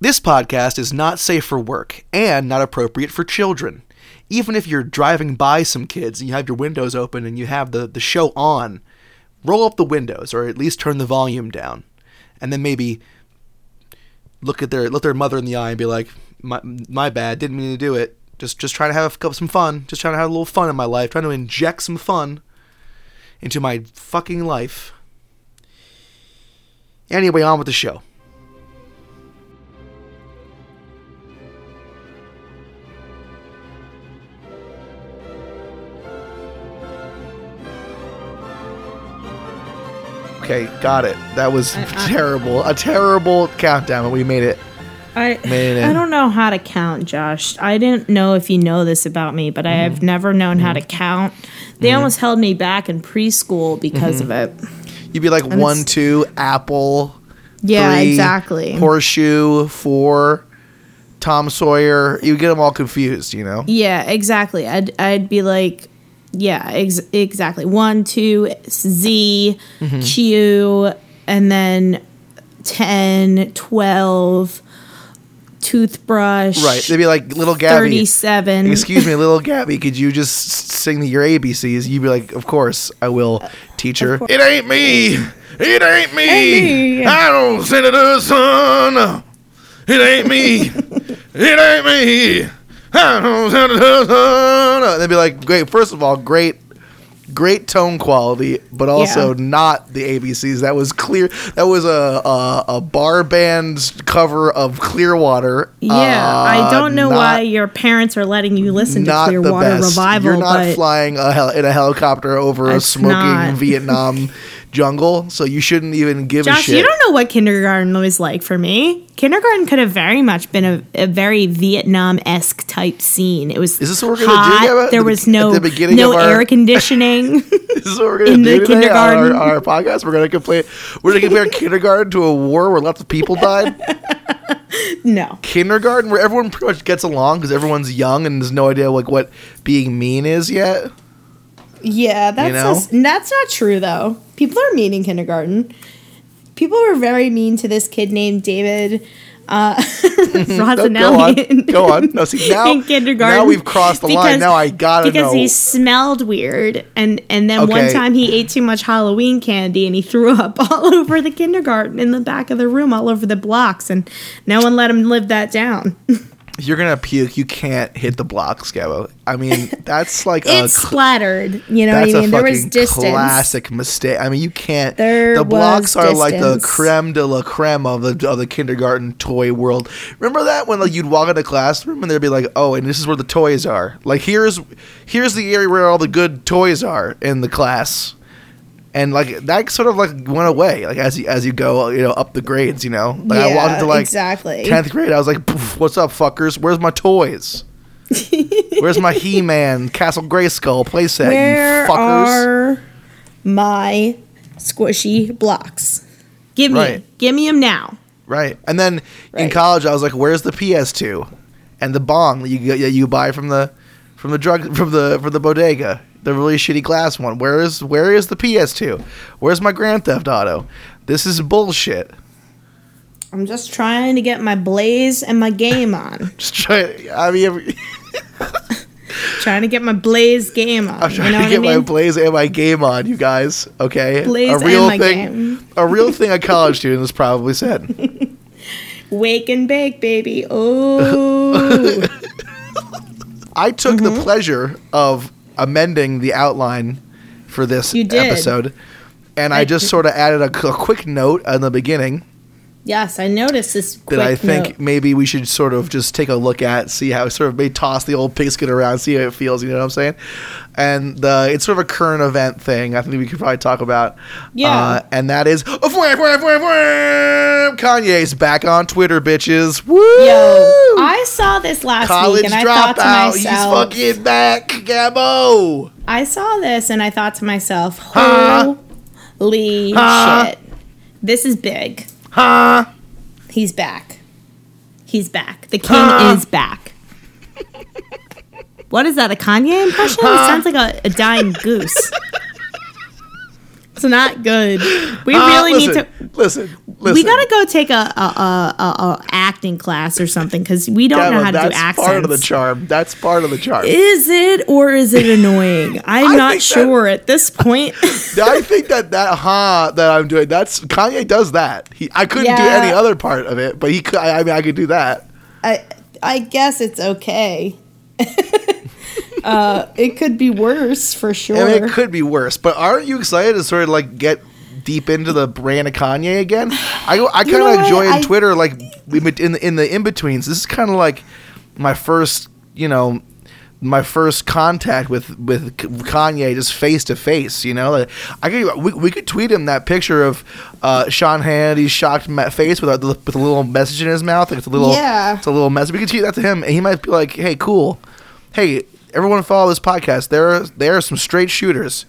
This podcast is not safe for work and not appropriate for children. Even if you're driving by some kids and you have your windows open and you have the, the show on, roll up the windows or at least turn the volume down. And then maybe look at their look their mother in the eye and be like, "My my bad, didn't mean to do it. Just just trying to have a- some fun. Just trying to have a little fun in my life. Trying to inject some fun into my fucking life." Anyway, on with the show. Okay, got it. That was terrible. A terrible countdown, but we made it. I Made it. I don't know how to count, Josh. I didn't know if you know this about me, but I Mm-hmm. have never known how to mm-hmm. count. They mm-hmm. almost held me back in preschool because of mm-hmm. it. You'd be like one, two, apple, Yeah, three, exactly. horseshoe, four, Tom Sawyer. You get them all confused, you know. Yeah, exactly. I'd I'd be like, yeah, ex- exactly. One, two, Z, Mm-hmm. Q, and then 10, 12, toothbrush. Right? They'd be like, little Gabby. 37. Excuse me, little Gabby. Could you just sing your ABCs? You'd be like, of course I will, teacher. It ain't me. It ain't me. Ain't me. I don't send it to the sun. It ain't me. it ain't me. I don't send it to the sun. And they'd be like, great. First of all, great. Great tone quality, but also Yeah. not the ABCs. That was clear. That was a a, a bar band's cover of Clearwater. Yeah, Uh, I don't know not- why your parents are letting you listen to Clearwater. Revival, You're not flying a hel- in a helicopter over a smoking not. Vietnam jungle, so you shouldn't even give a Josh, shit. you don't know what kindergarten was like for me. Kindergarten could have very much been a, a very Vietnam esque type scene. It was Is this what we're gonna do, hot. Gabba? At There was no the beginning no our- air conditioning. this is what we're gonna in do the today our, kindergarten. on our podcast. We're gonna compare. We're gonna compare kindergarten to a war where lots of people died. no, kindergarten where everyone pretty much gets along because everyone's young and there's no idea like what being mean is yet. Yeah, that's know? just- that's not true though. People are mean in kindergarten. People were very mean to this kid named David uh, Rosanelli. Go on. Go on. No, see, now- in kindergarten. now we've crossed the line. Now I gotta because know. he smelled weird, and and then one time he ate too much Halloween candy and he threw up all over the kindergarten in the back of the room, all over the blocks, and no one let him live that down. You're gonna puke. You can't hit the blocks, Gabo. I mean, that's like a it splattered. You know what I mean? There was distance. classic mistake. I mean, you can't. There the blocks are like the creme de la creme of the of the kindergarten toy world. Remember that when like you'd walk into classroom and they'd be like, "Oh, and this is where the toys are." Like here's here's the area where all the good toys are in the class. And like that sort of like went away like as you as you go you know up the grades you know like I walked Yeah, into like exactly. tenth grade I was like what's up fuckers where's my toys where's my He Man Castle Grayskull playset Where you fuckers are my squishy blocks? Give me, Right. give me them now. Right. And then in college, I was like, "Where's the PS2 and the bong that you you buy from the from the drug from the from the bodega, the really shitty glass one? Where is where is the PS2? Where's my Grand Theft Auto? This is bullshit." I'm just trying to get my blaze and my game on. Just try. I mean, every, trying to get my blaze game on. I'm you trying know to get I my? Blaze and my game on, you guys. Okay, Blaze a and real my thing. game. A real thing a college student has probably said. Wake and bake, baby. Oh, I took Mm-hmm. the pleasure of amending the outline for this episode, and I, I just sort of added a, a quick note in the beginning yes, I noticed this. Quick that I think note. maybe we should sort of just take a look at, see how sort of may toss the old pigskin around, see how it feels. You know what I'm saying? And uh, it's sort of a current event thing. I think we could probably talk about. Yeah. Uh, and that is Kanye's back on Twitter, bitches. Woo! Yo, I saw this last College week and I thought to. He's myself, fucking back, Gabo. I saw this and I thought to myself, holy Huh? shit. This is big. Huh? He's back. He's back. The king Huh? is back. what is that? A Kanye impression? It sounds like a, a dying goose. It's not good. We Uh, really listen, need to. listen. we gotta go take a, a, a, a, acting class or something because we don't know how to do that's accents. part of the charm. That's part of the charm. Is it or is it annoying? I'm not think that- sure at this point. I think that that ha that I'm doing. That's Kanye does that. He, I couldn't do any other part of it, but he. could- I, I mean, I could do that. I I guess it's okay. uh, it could be worse for sure. I mean, it could be worse. But aren't you excited to sort of like get deep into the brand of Kanye again? I I kind of enjoy on Twitter like in the in the in betweens. This is kind of like my first, you know. My first contact with with Kanye, just face to face, you know. I could we, we could tweet him that picture of uh, Sean Hannity's shocked face with a, with a little message in his mouth. Like it's a little, Yeah. it's a little message. We could tweet that to him, and he might be like, "Hey, cool. Hey, everyone, follow this podcast. There are there are some straight shooters,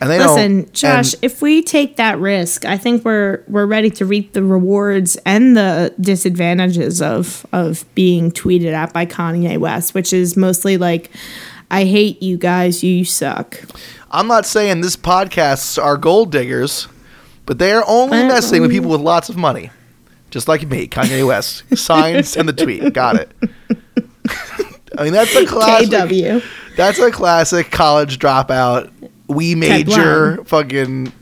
and they Listen, don't." Josh, and- if we take that risk, I think we're we're ready to reap the rewards and the disadvantages of of being tweeted at by Kanye West, which is mostly like, "I hate you guys, you suck." I'm not saying this podcasts are gold diggers, but they are only messing with um, people with lots of money, just like me, Kanye West. Sign, send the tweet. Got it. I mean, that's a classic. KW. That's a classic college dropout. We major fucking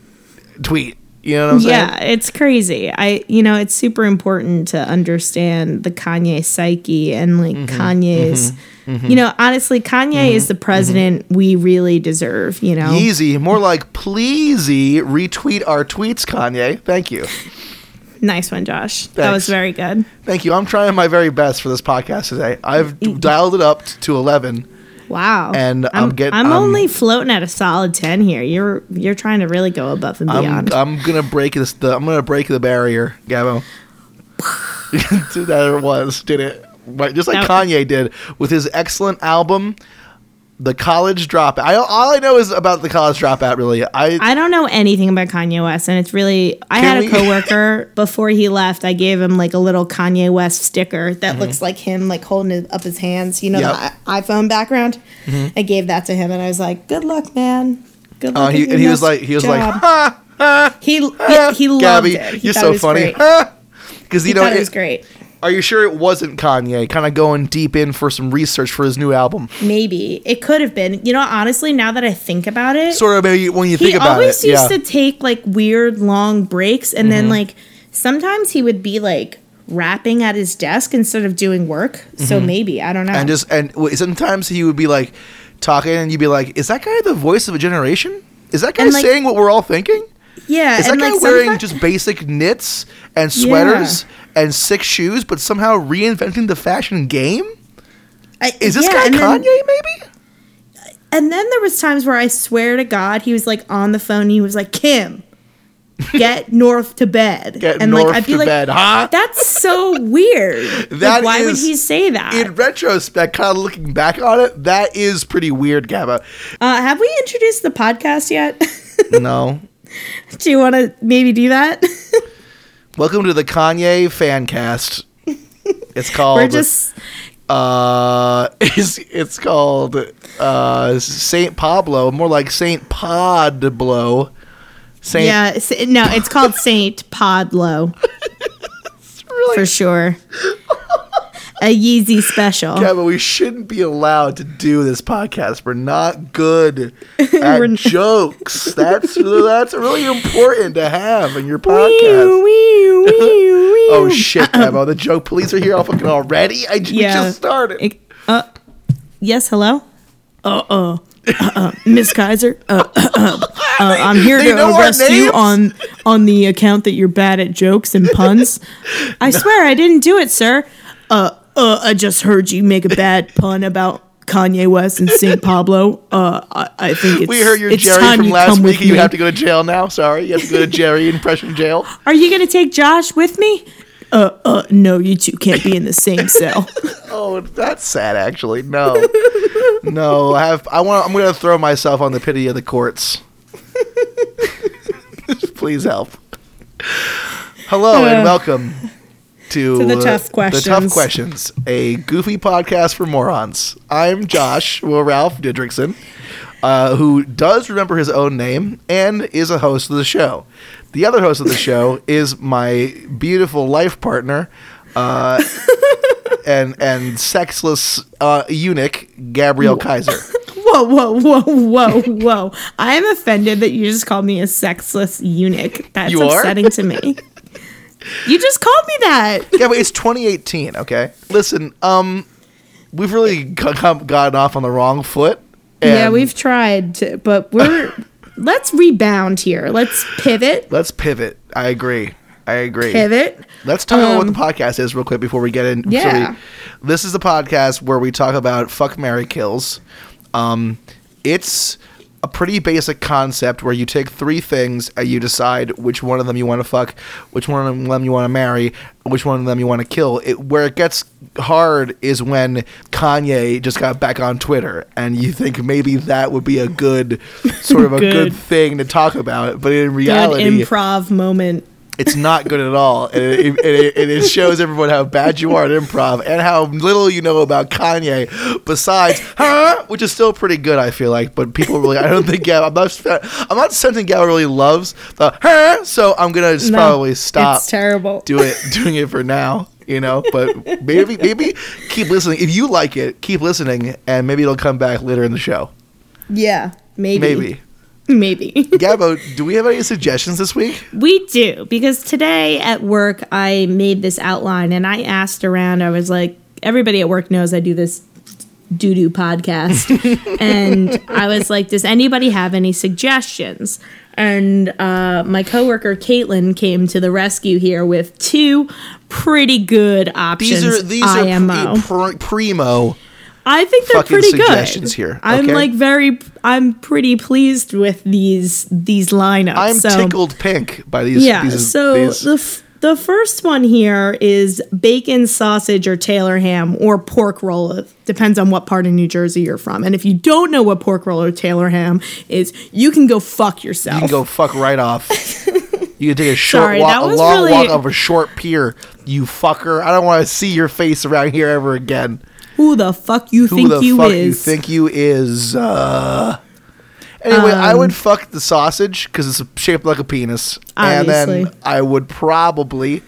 tweet. You know what I'm saying? Yeah, it's crazy. I you know, it's super important to understand the Kanye psyche and like Mm-hmm, Kanye's mm-hmm. Mm-hmm. you know, honestly, Kanye mm-hmm. is the president we really deserve, you know. easy, more like pleasey, retweet our tweets, Kanye. Thank you. nice one, Josh. That was very good. Thank you. I'm trying my very best for this podcast today. I've dialed it up to 11. Wow. And I'm getting- I'm I'm- only floating at a solid 10 here. You're you're trying to really go above and I'm, beyond. I'm gonna break this. The, I'm gonna break the barrier, Gabo. that it was, did it? Right, just like That- Kanye did with his excellent album, "The College Dropout." I all I know is about the College Dropout. Really, I, I don't know anything about Kanye West, and it's really. I had we- a coworker before he left. I gave him like a little Kanye West sticker that Mm-hmm. looks like him, like holding it up his hands. You know, Yep. Mm-hmm. the i- iPhone background. I gave that to him, and I was like, "Good luck, man. Good luck." uh, he, and he was like, he was job." like, ha, ha, he ha, he, he loved Gabby, it. He you're so funny, because He you know, it- was great. Are you sure it wasn't Kanye? Kind of going deep in for some research for his new album. Maybe it could have been. You know, honestly, now that I think about it, Sort of maybe when you think about always it, used yeah. Mm-hmm. to take like weird long breaks and then like sometimes he would be like rapping at his desk instead of doing work so maybe i don't know Mm-hmm. and just and sometimes he would be like talking, and you'd be like, "Is that guy the voice of a generation? Is that guy like- saying what we're all thinking? Yeah Is that and guy like wearing just basic knits and sweaters and six shoes, but somehow reinventing the fashion game? I- Is this yeah, guy Kanye? then, maybe? and then there was times where i swear to god he was like on the phone and he was like kim get north to bed Get and north like i'd be to like bed, huh? that's so weird That like, why would he say that In retrospect, kind of looking back on it, that is pretty weird, Gabba. uh, have we introduced the podcast yet no. do you want to maybe do that Welcome to the Kanye fan cast. It's called we're just uh it's, it's called uh Saint Pablo, more like Saint Podblo. Saint Yeah, it's- no, it's called Saint Podlo really for sure. A Yeezy special. But we shouldn't be allowed to do this podcast. We're not good at jokes. That's that's really important to have in your podcast. wee, wee, wee. Oh shit, Gabo, the joke police are here all fucking already. I Yeah. just started. It- uh, yes, hello? Uh uh. Uh, uh, Miss Kaiser, uh, uh, I'm here They to arrest you on on the account that you're bad at jokes and puns. I swear I didn't do it, sir. Uh, uh, I just heard you make a bad pun about Kanye West and Saint Pablo. Uh, I, I think it's we heard your it's Jerry from you last week. You me. have to go to jail now. Sorry, you have to go to Jerry impression jail. Are you gonna take Josh with me? Uh, uh, no, you two can't be in the same cell. Oh, that's sad. Actually, no, no. I have. I want. I'm going to throw myself on the pity of the courts. Please help. Hello and Uh, welcome to, to the uh, tough The tough questions. questions, a goofy podcast for morons. I'm Josh, well, Ralph Didrikson. uh, who does remember his own name and is a host of the show. The other host of the show is my beautiful life partner. Uh, and and sexless uh, eunuch Gabrielle Kaiser. Whoa, whoa, whoa, whoa, whoa! I am offended that you just called me a sexless eunuch. That's You are? upsetting to me. You just called me that. yeah, but it's 2018. Okay, listen. Um, we've really gotten off on the wrong foot. yeah, we've tried, to, but we're let's rebound here. Let's pivot, Let's pivot. I agree. I agree. pivot. Let's talk about what Um, the podcast is real quick before we get in. Yeah. we- this is the podcast where we talk about fuck Mary kills. Um, it's a pretty basic concept where you take three things and you decide which one of them you want to fuck, which one of them you want to marry, which one of them you want to kill. It, where it gets hard is when Kanye just got back on Twitter and you think maybe that would be a good sort of a good, Good. thing to talk about, but in reality, Good improv moment. It's not good at all. And it, it, it, it shows everyone how bad you are at improv and how little you know about Kanye. Besides, huh? Which is still pretty good, I feel like. But people really, I don't think Gab. I'm not. I'm not sensing Gab really loves the huh. So I'm gonna just No, probably stop It's terrible. do it, doing it for now. You know, but maybe maybe keep listening. If you like it, keep listening, and maybe it'll come back later in the show. Yeah, maybe. Maybe. Maybe. Gabo, do we have any suggestions this week? We do because today at work I made this outline and I asked around. I was like, everybody at work knows I do this doo doo podcast, and I was like, does anybody have any suggestions? And uh, my coworker Caitlin came to the rescue here with two pretty good options. These are these IMO. are pre- primo. I think they're pretty good. suggestions here, I'm like very, I'm pretty pleased with these these lineups. I'm so. tickled pink by these. Yeah. these, so these- the f- the first one here is bacon, sausage, or Taylor ham or pork roll. It depends on what part of New Jersey you're from. And if you don't know what pork roll or Taylor ham is, you can go fuck yourself. you can go fuck right off. You can take a short Sorry, walk, a long really- walk of a short pier. You fucker! I don't want to see your face around here ever again. Who the fuck you Who think the you fuck is? you think you is? Uh... Anyway, I Um, would fuck the sausage because it's shaped like a penis, and Obviously. then I would probably.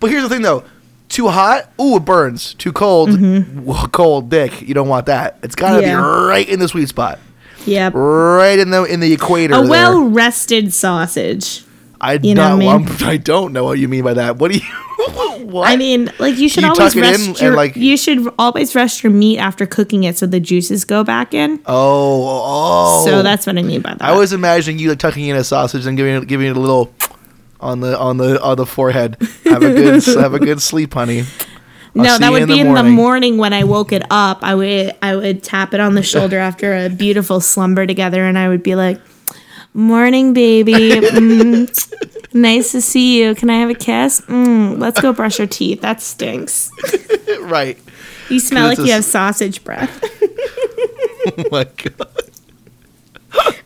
But here's the thing, though. Too hot, ooh, it burns. Too cold, w- cold dick. You don't want that. It's got to Mm-hmm. Yeah. be right in the sweet spot, Yep. right in the in the equator. A there. well rested sausage. I You know not, I mean? I'm- don't know what you mean by that. What do you? what? I mean, like you should You always rest your like- you should always rest your meat after cooking it so the juices go back in. oh, oh. So that's what I mean by that. I was imagining you like tucking in a sausage and giving it, giving it a little on the on the on the forehead. Have a good have a good sleep, honey. I'll no, that would in be the in the morning. morning when I woke it up. I would I would tap it on the shoulder after a beautiful slumber together, and I would be like, "Morning, baby. Mm, nice to see you. Can I have a kiss? Mm, let's go brush your teeth. That stinks. right. You smell like a you have sausage breath. Oh my god.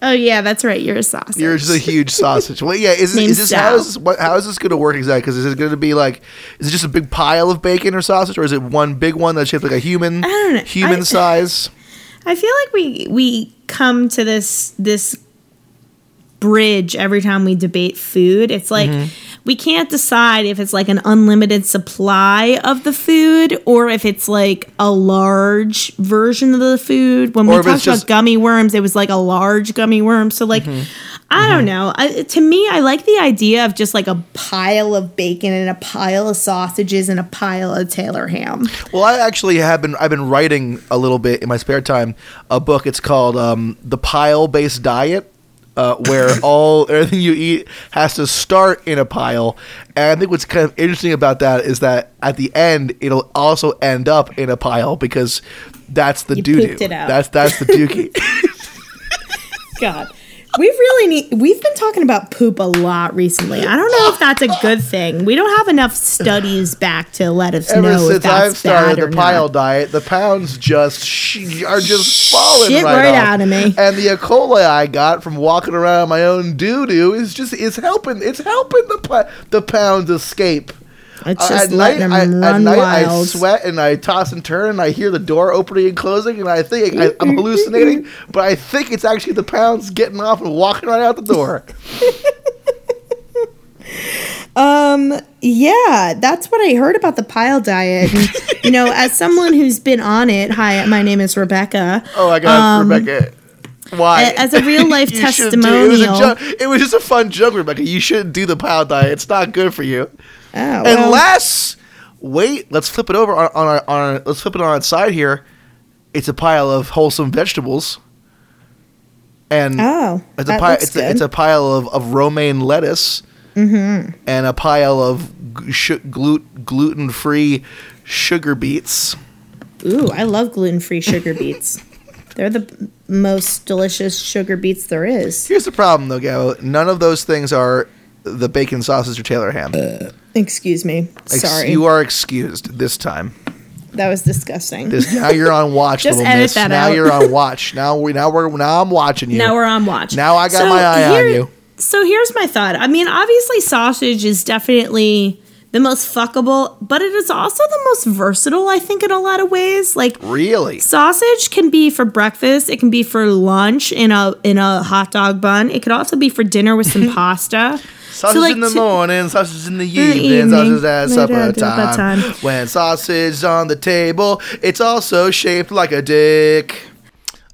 oh yeah, that's right. You're a sausage. You're just a huge sausage. Well, yeah. Is, is this how is this, what, how is this going to work exactly? Because is it going to be like, is it just a big pile of bacon or sausage, or is it one big one that's shaped like a human, I don't know. human I- size? I feel like we we come to this this bridge every time we debate food. It's like Mm-hmm. we can't decide if it's like an unlimited supply of the food or if it's like a large version of the food. When Or we talked about just- gummy worms, it was like a large gummy worm. So like Mm-hmm. I don't know. I, to me, I like the idea of just like a pile of bacon and a pile of sausages and a pile of Taylor ham. Well, I actually have been. I've been writing a little bit in my spare time. A book. It's called um, "The Pile Based Diet," uh, where all everything you eat has to start in a pile. And I think what's kind of interesting about that is that at the end, it'll also end up in a pile because that's the doo doo. pooped it out. That's that's the dookie. God. We really need we've been talking about poop a lot recently. I don't know if that's a good thing. We don't have enough studies back to let us Ever know if since that's I've started bad or the pile not. diet, the pounds just sh- are just falling Shit right, right out of me. And the E. coli I got from walking around my own doo doo is just is helping. It's helping the the pounds escape. It's Uh, just at night, letting I, them at run night I sweat and I toss and turn and I hear the door opening and closing and I think I, I'm hallucinating, but I think it's actually the pounds getting off and walking right out the door. Um, yeah, that's what I heard about the pile diet. And, you know, as someone who's been on it, hi, my name is Rebecca. Oh my god, Rebecca. Why? as a real life You it, was testimonial. it was just a fun joke, Rebecca. You shouldn't do the pile diet. It's not good for you. Oh, well, Unless, wait, let's flip it over on, on, our, on our, let's flip it on its side here. It's a pile of wholesome vegetables. And Oh, it's a pile. It's a, it's a pile of, of romaine lettuce. Mm-hmm. And a pile of sh- glut- gluten free sugar beets. Ooh, I love gluten free sugar beets. They're the most delicious sugar beets there is. Here's the problem, though, Gabo. None of those things are the bacon sausage or Taylor ham. Excuse me. Ex- Sorry. You are excused this time. that was disgusting. This now you're on watch, Just little edit miss. that now out. you're on watch. Now we now we're now I'm watching you. Now we're on watch. Now I got my eye on you. So here's my thought. I mean, obviously, sausage is definitely the most fuckable, but it is also the most versatile, I think, in a lot of ways. Like, really? sausage can be for breakfast, it can be for lunch in a in a hot dog bun. It could also be for dinner with some pasta. Sausage like, in the to- morning, sausage in the evening, evening, sausage at supper time. bedtime. When sausage on the table, it's also shaped like a dick.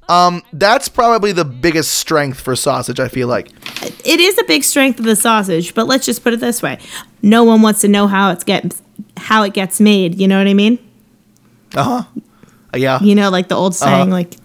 Um, that's probably the biggest strength for sausage. I feel like. It is a big strength of the sausage, but let's just put it this way: no one wants to know how it's get how it gets made. You know what I mean? Uh huh. Yeah. You know, like the old saying, Uh-huh. like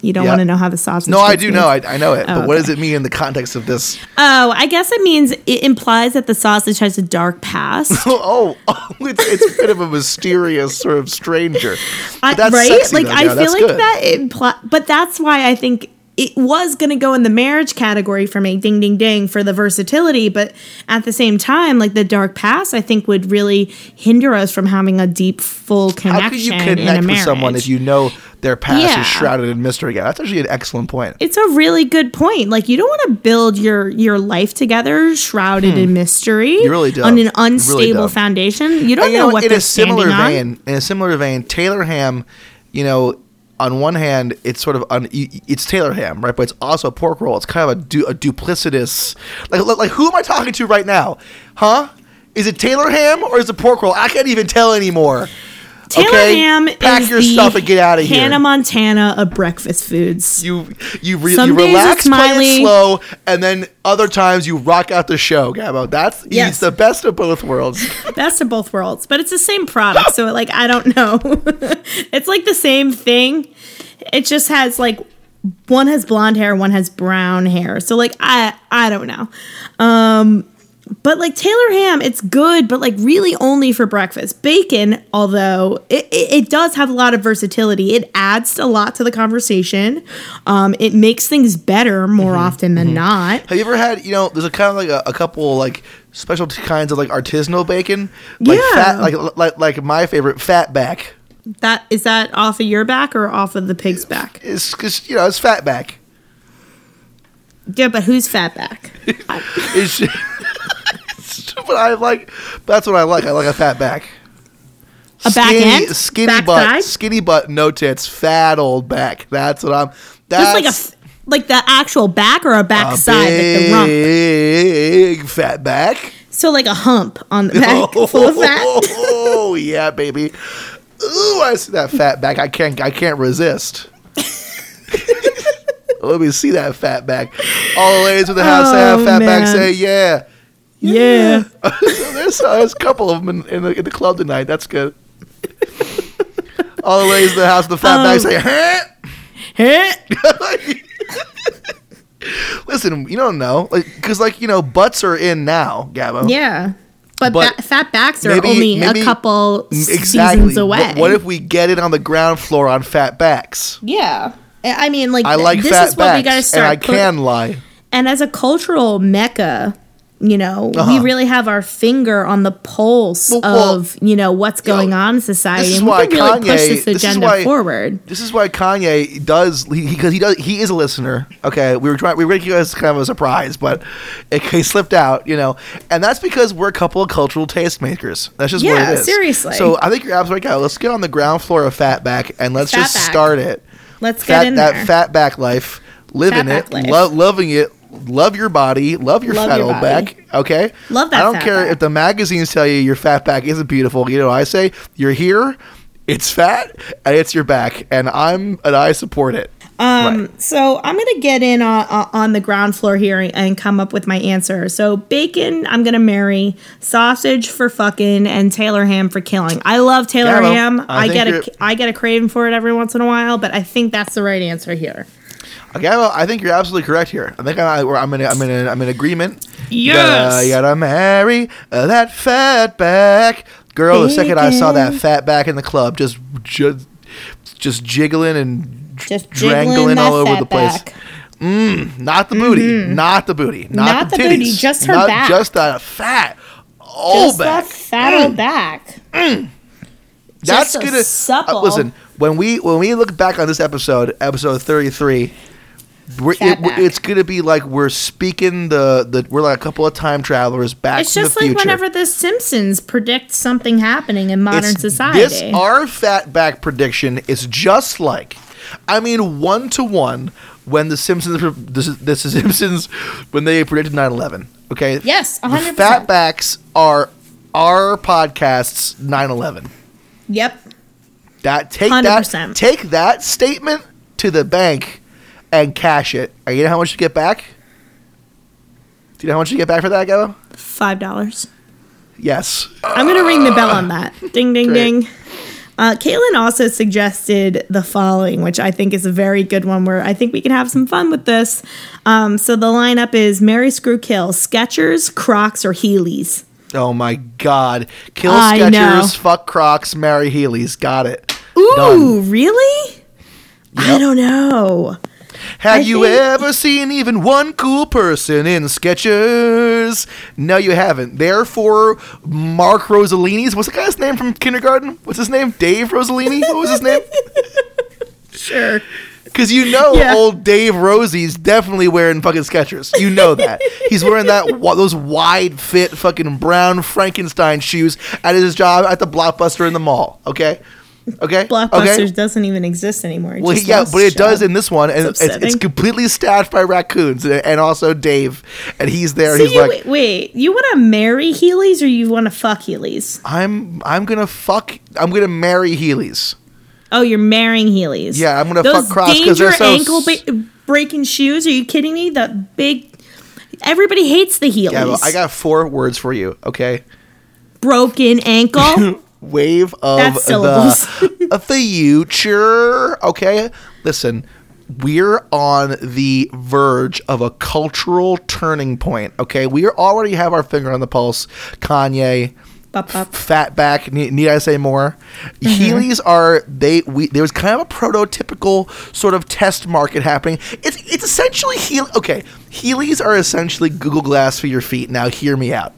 you don't Yeah. want to know how the sausage. Is. No, I do made. know. I, I know it. Oh, but what does it mean in the context of this? Oh, I guess it means it implies that the sausage has a dark past. oh, oh it's, it's a bit of a mysterious sort of stranger. I, right? sexy, like though, I yeah, feel like good. that impli- but that's why I think it was going to go in the marriage category for me ding ding ding for the versatility, but at the same time like the dark past I think would really hinder us from having a deep full connection How could you connect with someone if you know their past Yeah. is shrouded in mystery? Yeah, that's actually an excellent point. it's a really good point. Like you don't want to build your your life together shrouded in mystery. Hmm. You really don't. on an unstable don't. foundation. You don't And, you know, know, what in they're a similar standing on. vein, in a similar vein, Taylor Ham, you know, on one hand, it's sort of un, it's Taylor Ham, right? But it's also a pork roll. It's kind of a, du, a duplicitous. Like, like, who am I talking to right now? Huh? Is it Taylor Ham or is it pork roll? I can't even tell anymore. Taylor okay? Ham Pack is your the stuff and get out of here. Hannah Montana of breakfast foods. You you re- Some you days relax, it's play it slow, and then other times you rock out the show, Gabo. That's Yes. it's the best of both worlds. Best of both worlds, but it's the same product. so like I don't know. it's like the same thing. It just has like one has blonde hair, one has brown hair. So like I I don't know. Um but like Taylor ham, it's good, but like really only for breakfast. Bacon, although it, it, it does have a lot of versatility, it adds a lot to the conversation. Um, it makes things better more Mm-hmm. often than not. Have you ever had, you know, there's a kind of like a, a couple like special kinds of like artisanal bacon, like Yeah. fat, like like like my favorite fat back. That is that off of your back or off of the pig's back? It's because you know it's fat back. Yeah, but who's fat back? It's, it's but I like that's what I like. I like a fat back. A back skinny, end? skinny Back butt, side? skinny butt, no tits, fat old back. That's what I'm. That's Just like a like the actual back or a back a side, like the rump. big fat back. So like a hump on the back full of fat. Oh yeah, baby. Ooh, I see that fat back. I can't. I can't resist. Let me see that fat back. All the ladies with the house that have Oh, fat back say yeah. Yeah. there's, uh, there's a couple of them in, in, the, in the club tonight. That's good. All the ladies in the house the fat back Um, say, huh? Heh. Listen, you don't know, like, because like you know, butts are in now, Gabo. yeah. But, But ba- fat backs are maybe- only maybe- a couple exactly. seasons away. What, what if we get it on the ground floor on fat backs? Yeah. I mean, like I like this fat is what we got to backs, start. and I put- can lie. and as a cultural mecca You know, we really have our finger on the pulse Uh-huh. Well, well, of you know what's going on in society, this is and we why can really push Kanye- this this is agenda why- forward. This is why Kanye does because he, he does he is a listener. Okay, we were trying we were it as kind of a surprise, but it, he slipped out, you know, and that's because we're a couple of cultural tastemakers. That's just what it is. seriously. So I think you're absolutely right. Let's get on the ground floor of Fatback and let's just Fatback. start it. Let's get Fat, in that there. fatback life, living Fatback it, lo- loving it. Love your body, love your Love fat your old body. back. Okay, Love that I don't care back. if the magazines tell you your fat back isn't beautiful. You know, I say you're here, it's fat, and it's your back, and I'm and I support it. Um, Right. so I'm gonna get in on, on the ground floor here and come up with my answer. So bacon, I'm gonna marry sausage for fucking and Taylor ham for killing. I love Taylor Yeah, ham. I I, get a I get a craving for it every once in a while, but I think that's the right answer here. Okay, well, I think you're absolutely correct here. I think I, I'm in. I'm in. I'm in agreement. You Yes. gotta, you gotta marry uh, that fat back girl. The second I saw that fat back in the club, just just just jiggling and Just drangling jiggling all over the place. back. Not the booty. Not the booty. Not, Mm-hmm. Not the, the titties. booty, just her not back. Just that fat old Just back. that fat old back. That's just gonna supple. uh, listen. When we when we look back on this episode, episode thirty three. We're, it, it's gonna be like we're speaking the, the we're like a couple of time travelers back It's just like future. whenever the Simpsons predict something happening in modern It's- society. This our fat back prediction is just like, I mean, one to one when the Simpsons this is, this is Simpsons when they predicted 9/11. Okay. Yes, 100%. fat backs are our podcast's 9/11. yep. That take 100%. that take that statement to the bank and cash it. And you know how much you get back? Do you know how much you get back for that, Gabo? Five dollars. Yes. I'm gonna ring the bell on that. Ding ding Great. ding. Uh, Caitlin also suggested the following, which I think is a very good one. Where I think we can have some fun with this. Um, so the lineup is Mary Screw Kill, Skechers, Crocs, or Heelys. Oh my God! Kill I know. Skechers, fuck Crocs, marry Heelys. Got it. Ooh, Done. really? I don't know. Have I you think- ever seen even one cool person in Skechers? No, you haven't. Therefore, Mark Rosalini's. What's the guy's name from kindergarten? What's his name? Dave Rosalini. What was his name? Sure. Because you know, Yeah. old Dave Rosie's definitely wearing fucking Skechers. You know that he's wearing that those wide fit fucking brown Frankenstein shoes at his job at the Blockbuster in the mall. Okay, okay, Blockbusters Okay? doesn't even exist anymore. It Well, yeah, but it does in this one, and It's it's, it's, completely staffed by raccoons and, also Dave, and he's there. So he's you, like, wait, wait, you want to marry Heelys or you want to fuck Heelys? I'm I'm gonna fuck. I'm gonna marry Heelys. Oh, you're marrying Heelys. Yeah, I'm gonna Those fuck Crocs 'cause they're so ankle ba- breaking shoes. Are you kidding me? The big. Everybody hates the Heelys. Yeah, well, I got four words for you. Okay. broken ankle. wave of the future. Okay, listen, we're on the verge of a cultural turning point. Okay, we already have our finger on the pulse. Kanye. Bop, bop. Fatback, need, need I say more? Mm-hmm. Heelys are they? We there was kind of a prototypical sort of test market happening. It's it's essentially heel. Okay, Heelys are essentially Google Glass for your feet. Now hear me out.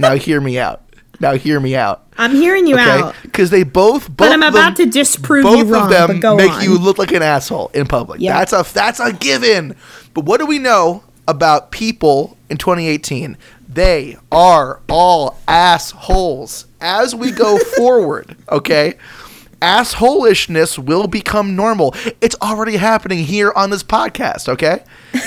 now hear me out. Now hear me out I'm hearing you out. Because they both, both But I'm about them- to disprove both you wrong. of them but go make on. you look like an asshole in public. Yeah. That's a that's a given. But what do we know about people in 2018? They are all assholes. As we go forward, okay. Assholishness will become normal. It's already happening here on this podcast, okay?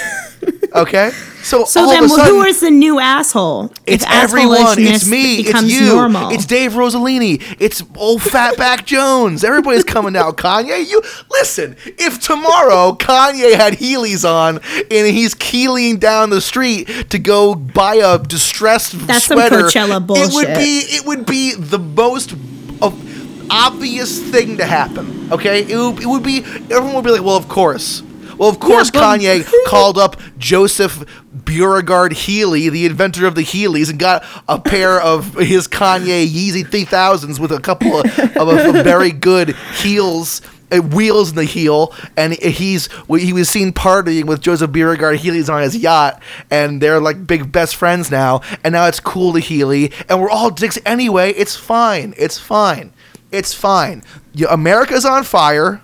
Okay? So, so all then, of a sudden, who is the new asshole? it's if everyone. It's assholishness me. It's becomes you. Normal. It's Dave Rosalini. It's old fatback Jones. Everybody's coming out. Kanye, you listen. If tomorrow Kanye had Heelys on and he's keeling down the street to go buy a distressed That's some sweater, Coachella It would be. It would be the most. Of, obvious thing to happen okay it would, it would be everyone would be like well of course well of course but- kanye called up Joseph Beauregard Healy, the inventor of the Heelys, and got a pair of his Kanye Yeezy 3000s with a couple of, of, of very good heels uh, wheels in the heel, and he's he was seen partying with Joseph Beauregard. Healy's on his yacht, and they're like big best friends now. And now it's cool to Healy, and we're all dicks anyway. It's fine. It's fine. It's fine. You, America's on fire.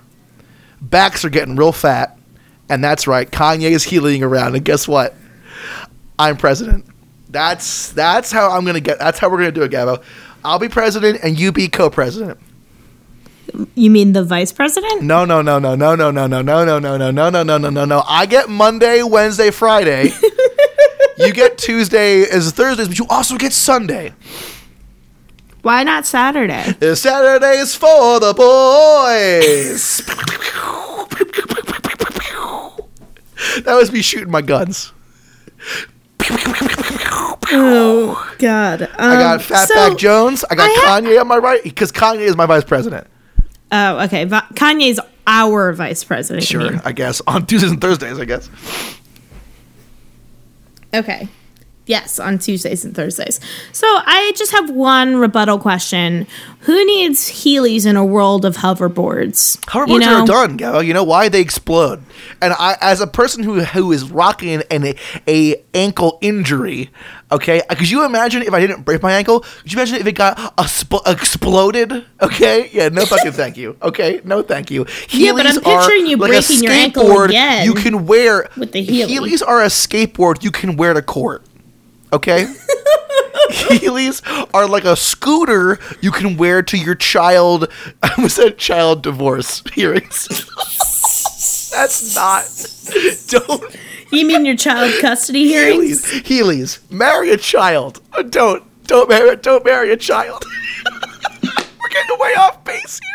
Backs are getting real fat, and that's right. Kanye is healing around, and guess what? I'm president. That's that's how I'm gonna get. That's how we're gonna do it, Gabo. I'll be president, and you be co-president. You mean the vice president? No, no, no, no, no, no, no, no, no, no, no, no, no, no, no, no, no, no. I get Monday, Wednesday, Friday. you get Tuesday as Thursdays, but you also get Sunday. Why not Saturday? It's Saturdays for the boys. that was me shooting my guns. Oh God! Um, I got Fatback Jones. I got I Kanye on my right because Kanye is my vice president. Oh, okay. Va- Kanye's our vice president. Sure. I guess on Tuesdays and Thursdays. I guess. Okay. Yes, on Tuesdays and Thursdays. So I just have one rebuttal question. Who needs Heelys in a world of hoverboards? Hoverboards You know? are done, Gabo. You know why they explode? And I, as a person who who is rocking an a ankle injury, okay, uh, could you imagine if I didn't break my ankle? Could you imagine if it got a sp- exploded? Okay, yeah, no fucking thank you. Okay, no thank you. Yeah, but I'm Heelys are picturing you like a breaking your ankle skateboard again You can wear with the Heelys. Heelys are a skateboard you can wear to court. Okay. Heelys are like a scooter you can wear to your child. I was at child divorce hearings. That's not. Don't You mean your child custody hearings? Heelys. Heelys. Marry a child. Uh, Don't. Don't marry. Don't marry a child. We're getting way off base here.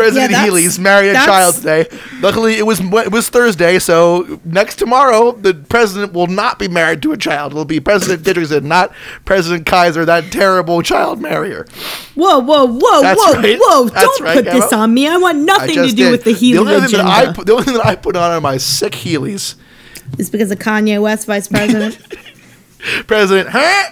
President Yeah, Healy's marry a child today. Luckily, it was it was Thursday, so next tomorrow the president will not be married to a child. It'll be President Dickerson, not President Kaiser, that terrible child marrier. Whoa, whoa, whoa, That's whoa, right. whoa! That's Don't right, put this on me. I want I nothing to do did. with the the Healy only thing agenda. that I the only thing that I put on are my sick Heelys. It's because of Kanye West, vice president. President, huh?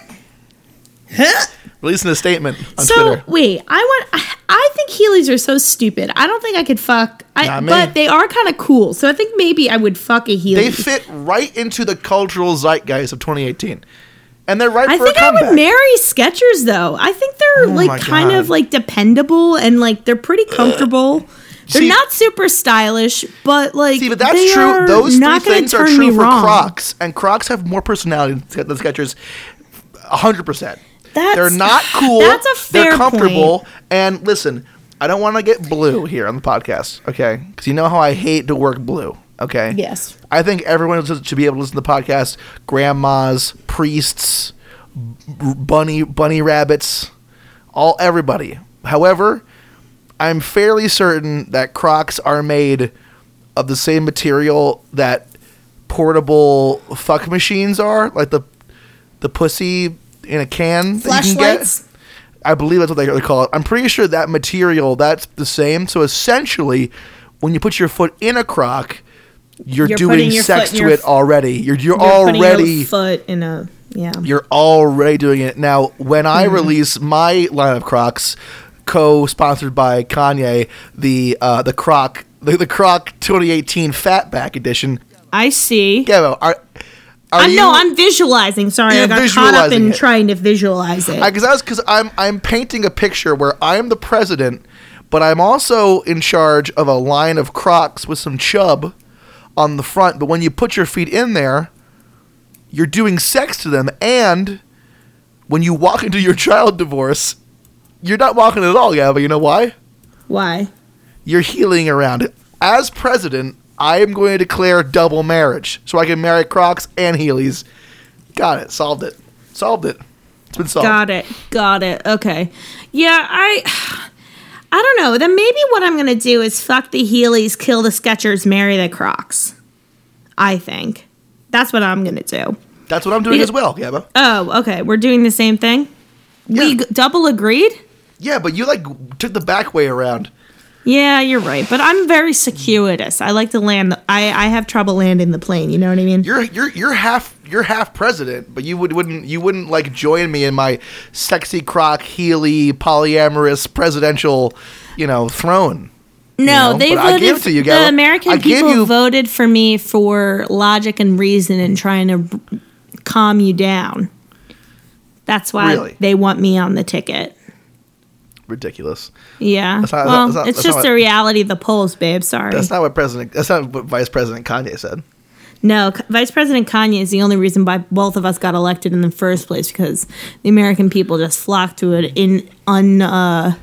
Huh? Releasing a statement on so Twitter. wait, I want. I, think Heelys are so stupid. I don't think I could fuck. I, but they are kind of cool. So I think maybe I would fuck a Heely. They fit right into the cultural zeitgeist of 2018, and they're right I for think I would marry Skechers though. I think they're Oh like kind of like dependable and like they're pretty comfortable. They're See- not super stylish, but like See, but that's true. Those three things are true for wrong. Crocs, and Crocs have more personality than Skechers. hundred percent. That's- They're not cool. that's a fair They're comfortable. And listen, I don't want to get blue here on the podcast, okay? Because you know how I hate to work blue. Okay. Yes. I think everyone should be able to listen to the podcast. Grandmas, priests, bunny bunny rabbits, all everybody. However, I'm fairly certain that Crocs are made of the same material that portable fuck machines are, like the the pussy in a can that you can get. Fleshlights. I believe that's what they call it. I'm pretty sure that material that's the same. So essentially, when you put your foot in a croc, you're, You're doing sex to it f- already. You're you're, You're putting already your foot in a yeah. you're already doing it. Now, when I Mm-hmm. release my line of Crocs, co-sponsored by Kanye, the uh, the Croc the, the Croc 2018 Fatback Edition. I see. Gabo, are are I you? know I'm visualizing. Sorry, I got caught up in it. trying to visualize it. because I was because I'm I'm painting a picture where I'm the president, but I'm also in charge of a line of Crocs with some chub on the front. But when you put your feet in there, you're doing sex to them, and when you walk into your child divorce, you're not walking at all, Gabby. You know why? Why? You're healing around. As president, I am going to declare double marriage, so I can marry Crocs and Heelys. Got it. Solved it. Solved it. It's been solved. Got it. Got it. Okay. Yeah, I I don't know. Then maybe what I'm gonna do is fuck the Heelys, kill the Skechers, marry the Crocs. I think. That's what I'm gonna do. That's what I'm doing Yeah. as well, Gabba. Oh, okay. We're doing the same thing? We Yeah. g- double agreed? Yeah, but you like took the back way around. Yeah, you're right. But I'm very circuitous. I like to land the, I I have trouble landing the plane, you know what I mean? You're you're you're half you're half president, but you would wouldn't you wouldn't like join me in my sexy croc Healy polyamorous presidential, you know, throne. No, know, they voted. to you, the American I people you- voted for me for logic and reason and trying to calm you down. That's why Really? they want me on the ticket. Ridiculous. Yeah. That's not- well, that's not- it's just not the reality of the polls, babe. Sorry. That's not what President. That's not what Vice President Kanye said. No, Vice President Kanye is the only reason why both of us got elected in the first place because the American people just flocked to an in un uh,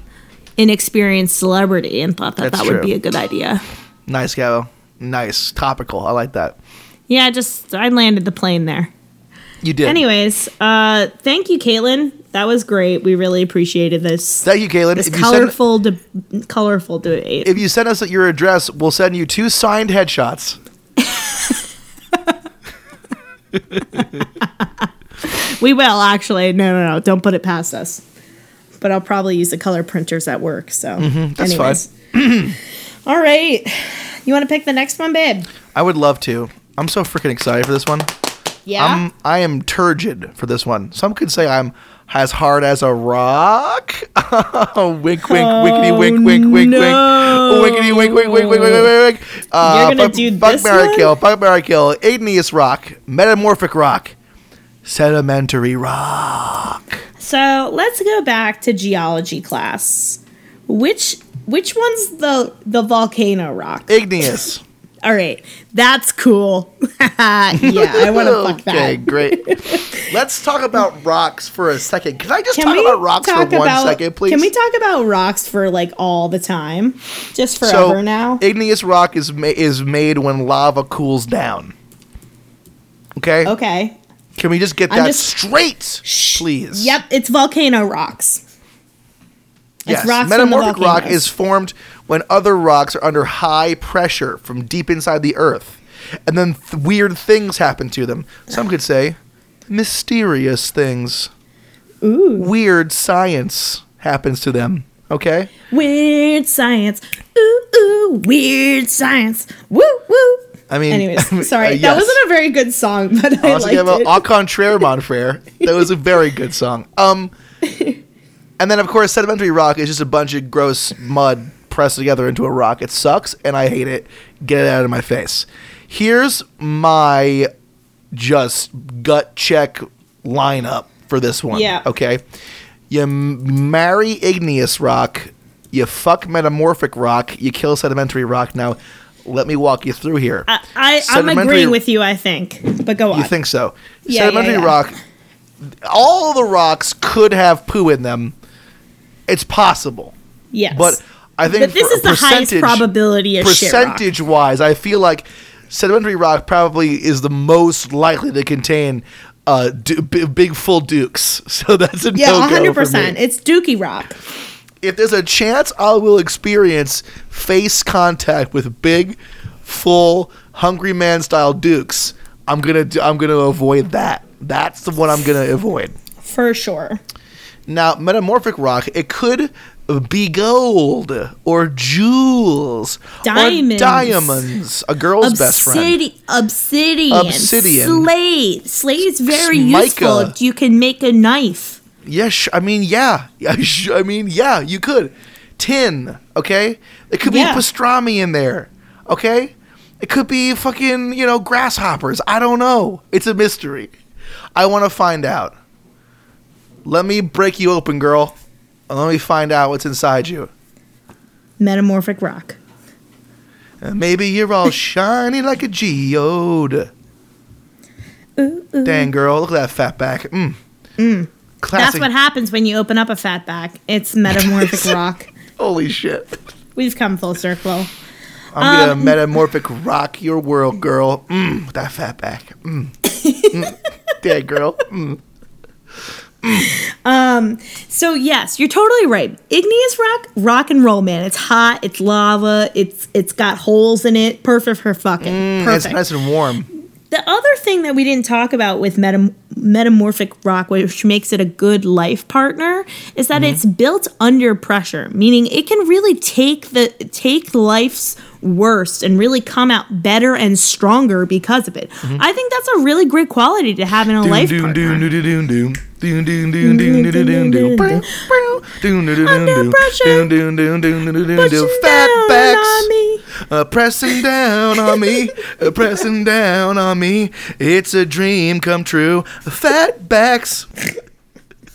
inexperienced celebrity and thought that That's that would true. be a good idea. Nice, Gabo. Nice. Topical. I like that. Yeah, just I landed the plane there. You did. Anyways, uh, thank you, Caitlin. That was great. We really appreciated this. Thank you, Caitlin. this If you, send, colorful, de- colorful debate. if you send us your address, we'll send you two signed headshots. We will actually. No, no, no. Don't put it past us. But I'll probably use the color printers at work. So, Mm-hmm, that's anyways. All right. You want to pick the next one, babe? I would love to. I'm so freaking excited for this one. Yeah. I'm I am turgid for this one. Some could say I'm as hard as a rock. wink, wink, winkety, wink, wink, wink, no. wink. Winkety, wink, wink, wink, wink, wink, wink, wink. Uh, You're gonna do fuck, this marry, one? kill. Fuck, marry, kill. Igneous rock. Metamorphic rock. Sedimentary rock. so let's go back to geology class. Which which one's the the volcano rock? Igneous. All right, that's cool. yeah, I want to fuck that. Okay, great. Let's talk about rocks for a second. Can I just Can talk about rocks talk for one about- second, please? Can we talk about rocks for like all the time, just so, forever now? igneous rock is ma- is made when lava cools down. Okay. okay. Can we just get I'm that just- straight, please? Yep, it's volcano rocks. Yes. rocks Metamorphic rock is formed when other rocks are under high pressure from deep inside the earth, and then th- weird things happen to them. Some could say mysterious things. Ooh. Weird science happens to them. Okay. Weird science. Ooh, ooh, weird science. Woo, woo. I mean, Anyways, sorry. uh, That wasn't a very good song, but I Also, liked a it. Au contraire, mon frere. That was a very good song. Um, and then of course, sedimentary rock is just a bunch of gross mud pressed together into a rock. It sucks, and I hate it. Get it out of my face. Here's my just gut check lineup for this one. Yeah. Okay. You m- marry igneous rock. You fuck metamorphic rock. You kill sedimentary rock. Now, let me walk you through here. I, I, I'm agreeing with you, I think. But go on. You think so? Yeah, Sedimentary yeah, yeah. rock. All the rocks could have poo in them. It's possible, yes. but I think But this is the highest probability of percentage wise, I feel like sedimentary rock probably is the most likely to contain uh, du- b- big full dukes. So that's a Yeah, no-go hundred percent. It's Dookie Rock. If there's a chance, I will experience face contact with big, full, hungry man style dukes. I'm gonna do, I'm gonna avoid that. That's the one I'm gonna avoid. For sure. Now, metamorphic rock, it could be gold or jewels Diamonds. or diamonds. A girl's best friend. Obsidi- obsidian. Obsidian. Slate. Slate is very Mica. useful. You can make a knife. Yes, I mean, yeah. Yeah, I mean, yeah, you could. Tin, okay? It could Yeah. be pastrami in there, okay? It could be fucking, you know, grasshoppers. I don't know. It's a mystery. I want to find out. Let me break you open, girl. Let me find out what's inside you. Metamorphic rock. And maybe you're all shiny like a geode. Ooh, Dang, girl, look at that fat back. Mm. Mm. Classic. That's what happens when you open up a fat back. It's metamorphic rock. Holy shit. We've come full circle. I'm gonna Um, metamorphic rock your world, girl. Mm, that fat back. Mm. mm. Yeah, girl. Mm. So yes, you're totally right. Igneous rock, rock and roll, man. It's hot. It's lava. It's it's got holes in it. Perfect for fucking. Mm, It's nice and warm. The other thing that we didn't talk about with metam- metamorphic rock, which makes it a good life partner, is that it's built under pressure, meaning it can really take the take life's worst and really come out better and stronger because of it. Mm-hmm. I think that's a really great quality to have in a life Doom, partner. doom, doom, doom, doom. Doom, doom, doom, doom, doom, doom, doom. Doom, doom, doom, doom. Doom, doom, doom, doom, doom, doom, doom. Fat backs. Uh, pressing down on me, uh, pressing down on me. It's a dream come true. Fat backs.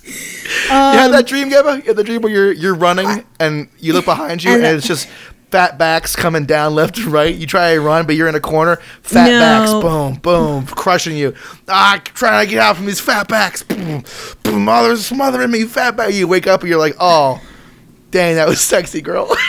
you had that dream, Gabba? You had the dream where you're you're running and you look behind you and, And- it's just fat backs coming down left and right. You try to run, but you're in a corner. Fat No. backs, boom, boom, crushing you. Ah, trying to get out from these fat backs. Boom, boom, oh, smothering me. Fat back. You wake up and you're like, oh, dang, that was sexy, girl.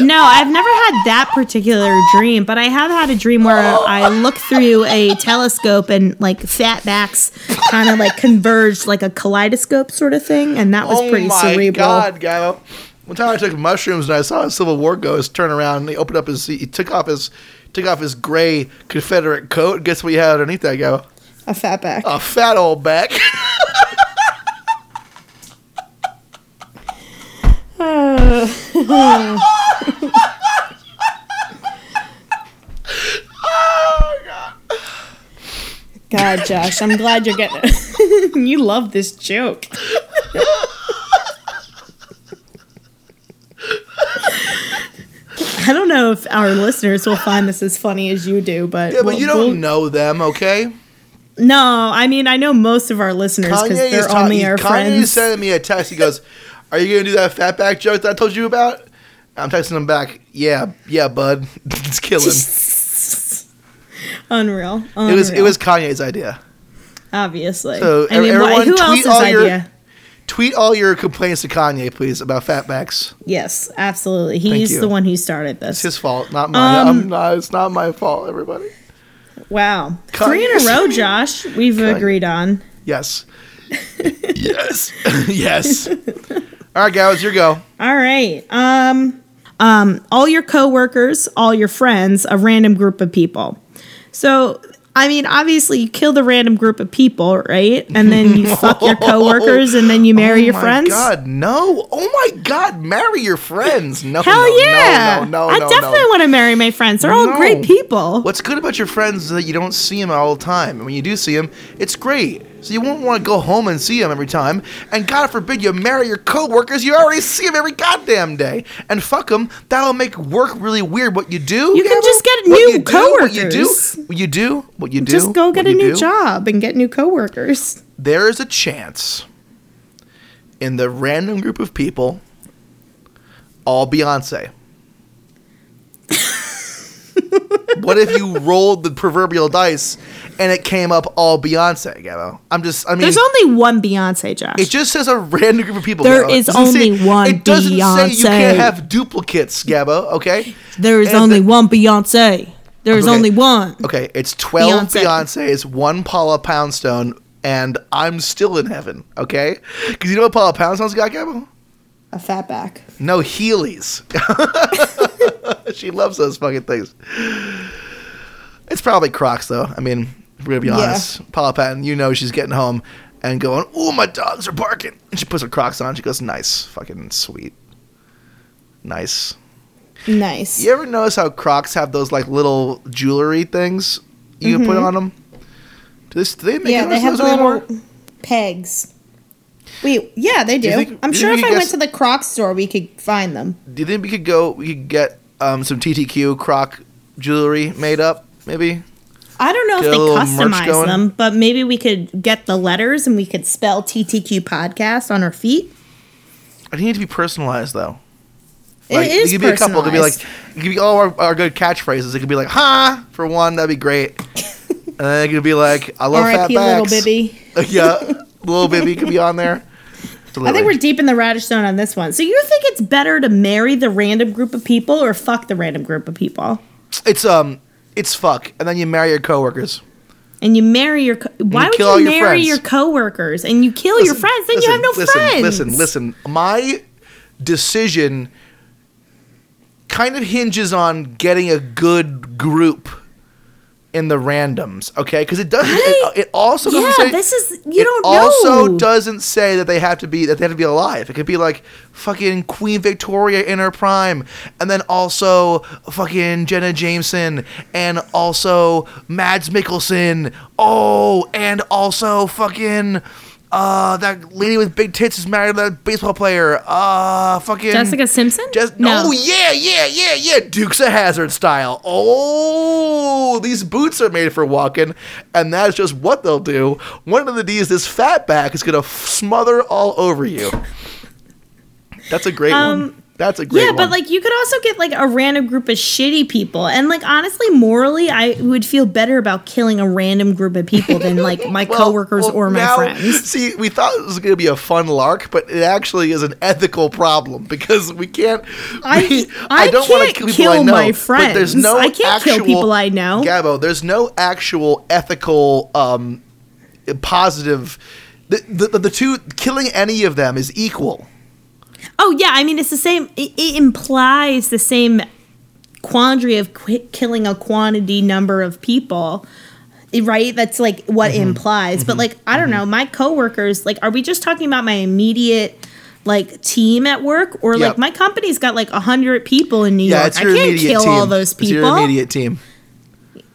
No, I've never had that particular dream, but I have had a dream where I look through a telescope and like fat backs kind of like converged like a kaleidoscope sort of thing, and that was oh pretty my cerebral. god, Gallo. One time I took mushrooms and I saw a Civil War ghost turn around and he opened up his he took off his took off his gray Confederate coat. Guess what he had underneath that Gallo? A fat back. A fat old back. oh god. God, Josh, I'm glad you're getting. It. you love this joke. I don't know if our listeners will find this as funny as you do, but Yeah, but we'll- you don't we'll- know them, okay? No, I mean I know most of our listeners because they're ta- only our Kanye friends. sending me a text. He goes, "Are you gonna do that fatback joke that I told you about?" I'm texting him back. Yeah, yeah, bud. it's killing. Unreal. Unreal. It was it was Kanye's idea. obviously. So, I mean, everyone why, who tweet else's all your- Tweet all your complaints to Kanye, please, about fatbacks. Yes, absolutely. He's the one who started this. It's his fault, not mine. Um, I'm not, it's not my fault, everybody. wow, three in a row, Josh. We've agreed on. Yes. yes. yes. All right, guys, your go. All right. Um, um, all your coworkers, all your friends, a random group of people. So, I mean, obviously, you kill the random group of people, right? And then you fuck your coworkers, and then you marry your friends. oh your my friends. God, no! Oh my God, marry your friends. No, Hell no, yeah! No, no, no, I no, definitely want to marry my friends. They're all great people. What's good about your friends is that you don't see them all the time. And when you do see them, it's great. So you won't want to go home and see them every time. And God forbid you marry your coworkers, you already see them every goddamn day. And fuck them, that'll make work really weird. What you do? You can just get What new you do, What you do? coworkers. What you do? What you do? Just go get a new do? job and get new coworkers. There is a chance in the random group of people, all Beyonce. what if you rolled the proverbial dice and it came up all Beyonce, Gabbo? I'm just, I mean, There's only one Beyonce, Josh. it just says a random group of people. There Gabbo. is only say- one It doesn't say you can't have duplicates, Gabbo. Okay. there is and only the- one Beyonce. There's Okay. only one. Okay, it's 12 Beyonce. Beyonces, one Paula Poundstone, and I'm still in heaven, okay? Because you know what Paula Poundstone's got, Gabbo? A fatback. No Heelys. she loves those fucking things. It's probably Crocs, though. I mean, we're gonna be Yeah. honest. Paula Patton, you know she's getting home and going, "Oh, my dogs are barking," and she puts her Crocs on. She goes, "Nice, fucking sweet, nice." Nice. You ever notice how Crocs have those like little jewelry things you can put on them? Do, this, do they make Mm-hmm. yeah, they have those anymore? little pegs. Wait, yeah, they do. you think- I'm do sure if I guys- went to the Crocs store, we could find them. Do you think we could go? We could get um, some TTQ Croc jewelry made up, maybe. I don't know if they customize them, but maybe we could get the letters and we could spell TTQ podcast on our feet. I need to be personalized though. It Like, is It could be a couple. It could be like, it could be all our, our good catchphrases. It could be like, "Ha!" for one, that'd be great. and then it could be like, "I love fat R.I.P. Little backs." Bibby. yeah, little Bibby could be on there. I think we're deep in the radish zone on this one. So you think it's better to marry the random group of people or fuck the random group of people? It's um, it's fuck, and then you marry your coworkers. And you marry your co- why would you your marry friends. your coworkers and you kill your friends? Then listen, you have no listen, friends. Listen, listen. My decision kind of hinges on getting a good group in the randoms, okay? Because it doesn't. It, it also doesn't Yeah, say. this is- you it don't also know. doesn't say that they have to be that they have to be alive. It could be like fucking Queen Victoria in her prime, and then also fucking Jenna Jameson, and also Mads Mikkelsen. Oh, and also fucking. Uh, that lady with big tits is married to that baseball player. Uh, fucking Jessica Simpson? just No. oh yeah, yeah, yeah, yeah, Dukes of Hazzard style. Oh, these boots are made for walking, and that's just what they'll do. One of the D's, this fat back is gonna f- smother all over you. That's a great one. That's a great yeah, one. but like you could also get like a random group of shitty people, and like honestly, morally, I would feel better about killing a random group of people than like my Well- coworkers well, or my now- friends. See, we thought it was going to be a fun lark, but it actually is an ethical problem because we can't. I- we- I wanna can't people kill I know, my but there's no I can't kill people I know. Gabo, there's no actual ethical um, positive. The, the, the two killing any of them is equal. Oh yeah, I mean it's the same. It, it implies the same quandary of qu- killing a quantity number of people, right? That's like what Mm-hmm. it implies. But like I don't know, my coworkers. Like, are we just talking about my immediate? Like team at work, or Yep. like my company's got like a hundred people in New Yeah, York. it's I can't immediate kill team. all those It's your immediate team.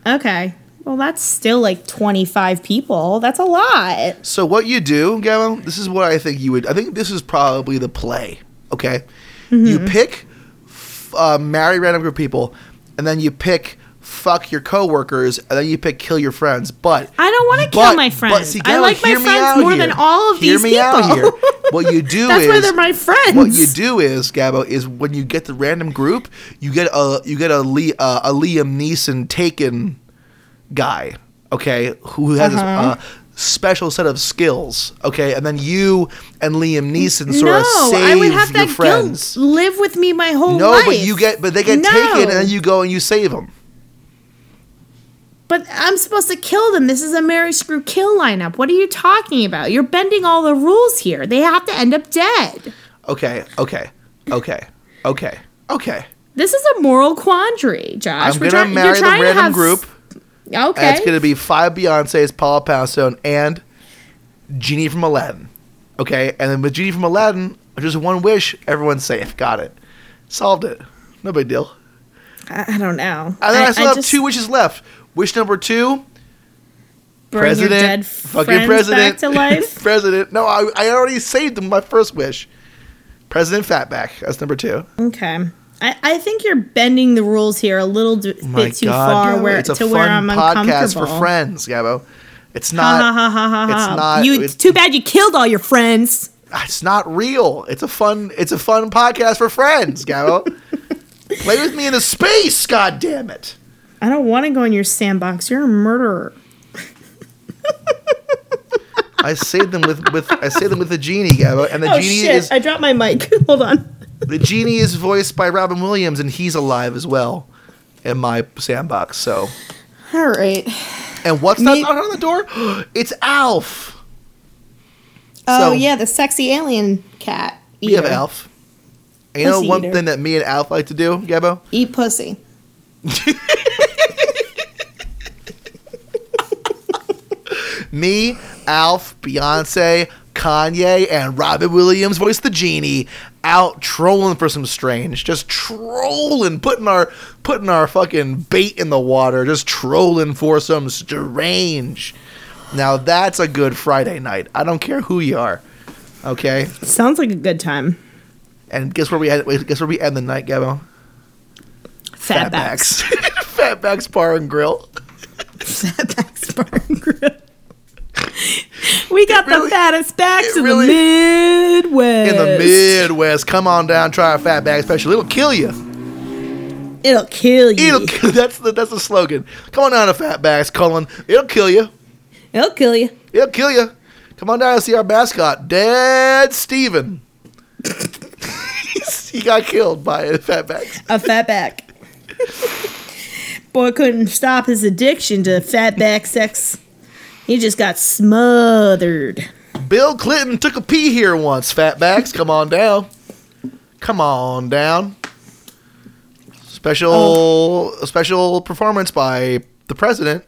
Okay, well that's still like twenty five people. That's a lot. So what you do, Gabo? This is what I think you would. I think this is probably the play. Okay, Mm-hmm. you pick, uh, marry random group of people, and then you pick fuck your coworkers, and then you pick kill your friends. But I don't wanna kill but- my but friends. see, I like my friends more here. than all of hear these me out people. here. What you do That's is why they're my friends. What you do is, Gabo, is when you get the random group, you get a you get a uh, a Liam Neeson taken guy, okay, who has Uh-huh. a special set of skills, okay, and then you and Liam Neeson sort no, of save I would have your that friends. guilt live with me my whole No, life. No, but you get, but they get No. taken, and then you go and you save them. But I'm supposed to kill them. This is a Marry Screw kill lineup. What are you talking about? You're bending all the rules here. They have to end up dead. Okay, okay, okay, okay, okay. This is a moral quandary, Josh. I'm We're gonna marry the random group. Okay. And it's going to be five Beyonces, Paula Poundstone, and Genie from Aladdin. Okay? And then with Genie from Aladdin, just one wish, everyone's safe. Got it. Solved it. No big deal. I, I don't know. And then I, still have just two wishes left. Wish number two bring President. fucking President. back to life. president. No, I, I already saved them my first wish. President Fatback. That's number two. okay. I, I think you're bending the rules here a little d- bit too God, far Gabo, where it's a to fun where I'm podcast uncomfortable. for friends, Gabo. It's not. ha ha ha it's not- You, it's- too bad you killed all your friends. Ah, it's not real. It's a fun. It's a fun podcast for friends, Gabo. Play with me in the space. God damn it. I don't want to go in your sandbox. You're a murderer. I saved them with with I saved them with the genie, Gabo, and the Oh genie shit! is I dropped my mic. Hold on. The genie is voiced by Robin Williams, and he's alive as well in my sandbox. So, All right. and what's that Me- on the door? It's Alf. Oh So- yeah, the sexy alien cat. We have. Alf. And you know one eater. thing that me and Alf like to do, Gabo? Eat pussy. Me, Alf, Beyonce, Kanye, and Robin Williams voice the genie out trolling for some strange, just trolling, putting our putting our fucking bait in the water, just trolling for some strange. Now that's a good Friday night. I don't care who you are. Okay, Sounds like a good time. and guess where we end? wait, Guess where we end the night, Gabo? Fatbacks. Fatbacks Bar and Grill. Fatbacks bar and grill. We got really- the fattest backs in really- the Midwest. In the Midwest, come on down, try our Fatback special. It'll kill you. It'll kill you. It'll kill. That's the that's the slogan. Come on down to Fat Fatbacks, Cullen. It'll kill you. It'll kill you. It'll kill you. Come on down and see our mascot, Dad Steven. he got killed by a Fatbacks. A fatback. Boy couldn't stop his addiction to fatback sex. He just got smothered. Bill Clinton took a pee here once. Fatbacks, come on down. Come on down. Special Oh. special performance by the president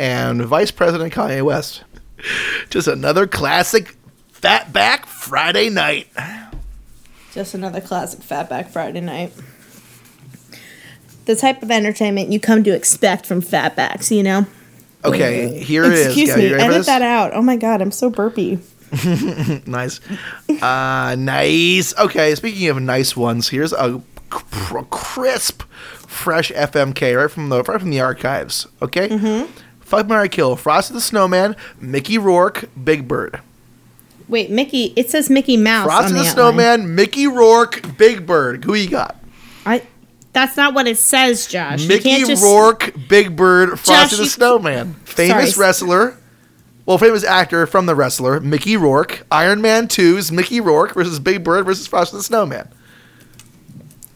and Vice President Kanye West. Just another classic Fatback Friday night. Just another classic Fatback Friday night. The type of entertainment you come to expect from Fatbacks, you know? Okay, here it is. Excuse me, edit that out. Oh my god, I'm so burpy. Nice. Uh, nice. Okay, speaking of nice ones, here's a cr- crisp, fresh FMK right from the right from the archives. Okay. Mm-hmm. Fuck Marry Kill, Frosty the Snowman, Mickey Rourke, Big Bird. Wait, Mickey, it says Mickey Mouse Frosty on the, the. Snowman, Mickey Rourke, Big Bird. Who you got? I that's not what it says, Josh. Mickey just Rourke, Big Bird, Frosty the you- Snowman. Famous Sorry. wrestler. Well, famous actor from the wrestler, Mickey Rourke. Iron Man 2's Mickey Rourke versus Big Bird versus Frosty the Snowman.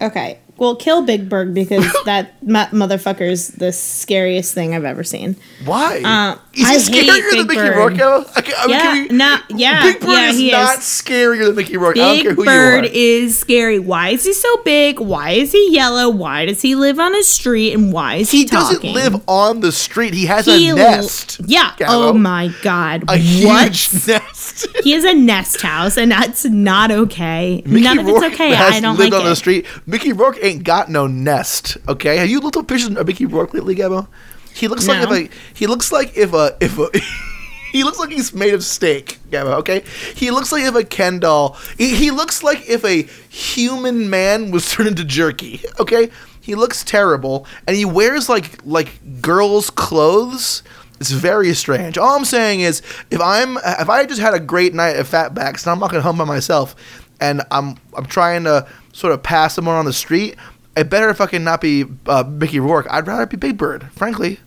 Okay. Well, kill Big Bird because that mo- motherfucker's the scariest thing I've ever seen. Why? Uh, is I he hate scarier than Big Mickey. Rourke? Okay, I mean, Yeah, we- no, yeah, Big Bird yeah, is not is. scarier than Mickey Rourke. I don't care Big who Bird you are. Is scary. Why is he so big? Why is he yellow? Why does he live on a street? And why is he, he doesn't talking? live on the street. He has He a l- nest. Yeah. Gallo. Oh my god. A what? huge nest. He has a nest house, and that's not okay. Mickey None of Rourke it's okay. I don't lived like on it. the street. Mickey Rourke ain't got no nest. Okay, have you looked up pictures of Mickey Rourke lately, Gabo? He looks like if a he looks like if a if a he looks like he's made of steak, Gabo. Okay, he looks like if a Ken doll. He, he looks like if a human man was turned into jerky. Okay, he looks terrible, and he wears like like girls' clothes. It's very strange. All I'm saying is, if I'm if I just had a great night at Fatbacks and I'm not gonna home by myself, and I'm I'm trying to sort of pass someone on the street, it better fucking not be uh, Mickey Rourke. I'd rather be Big Bird, frankly,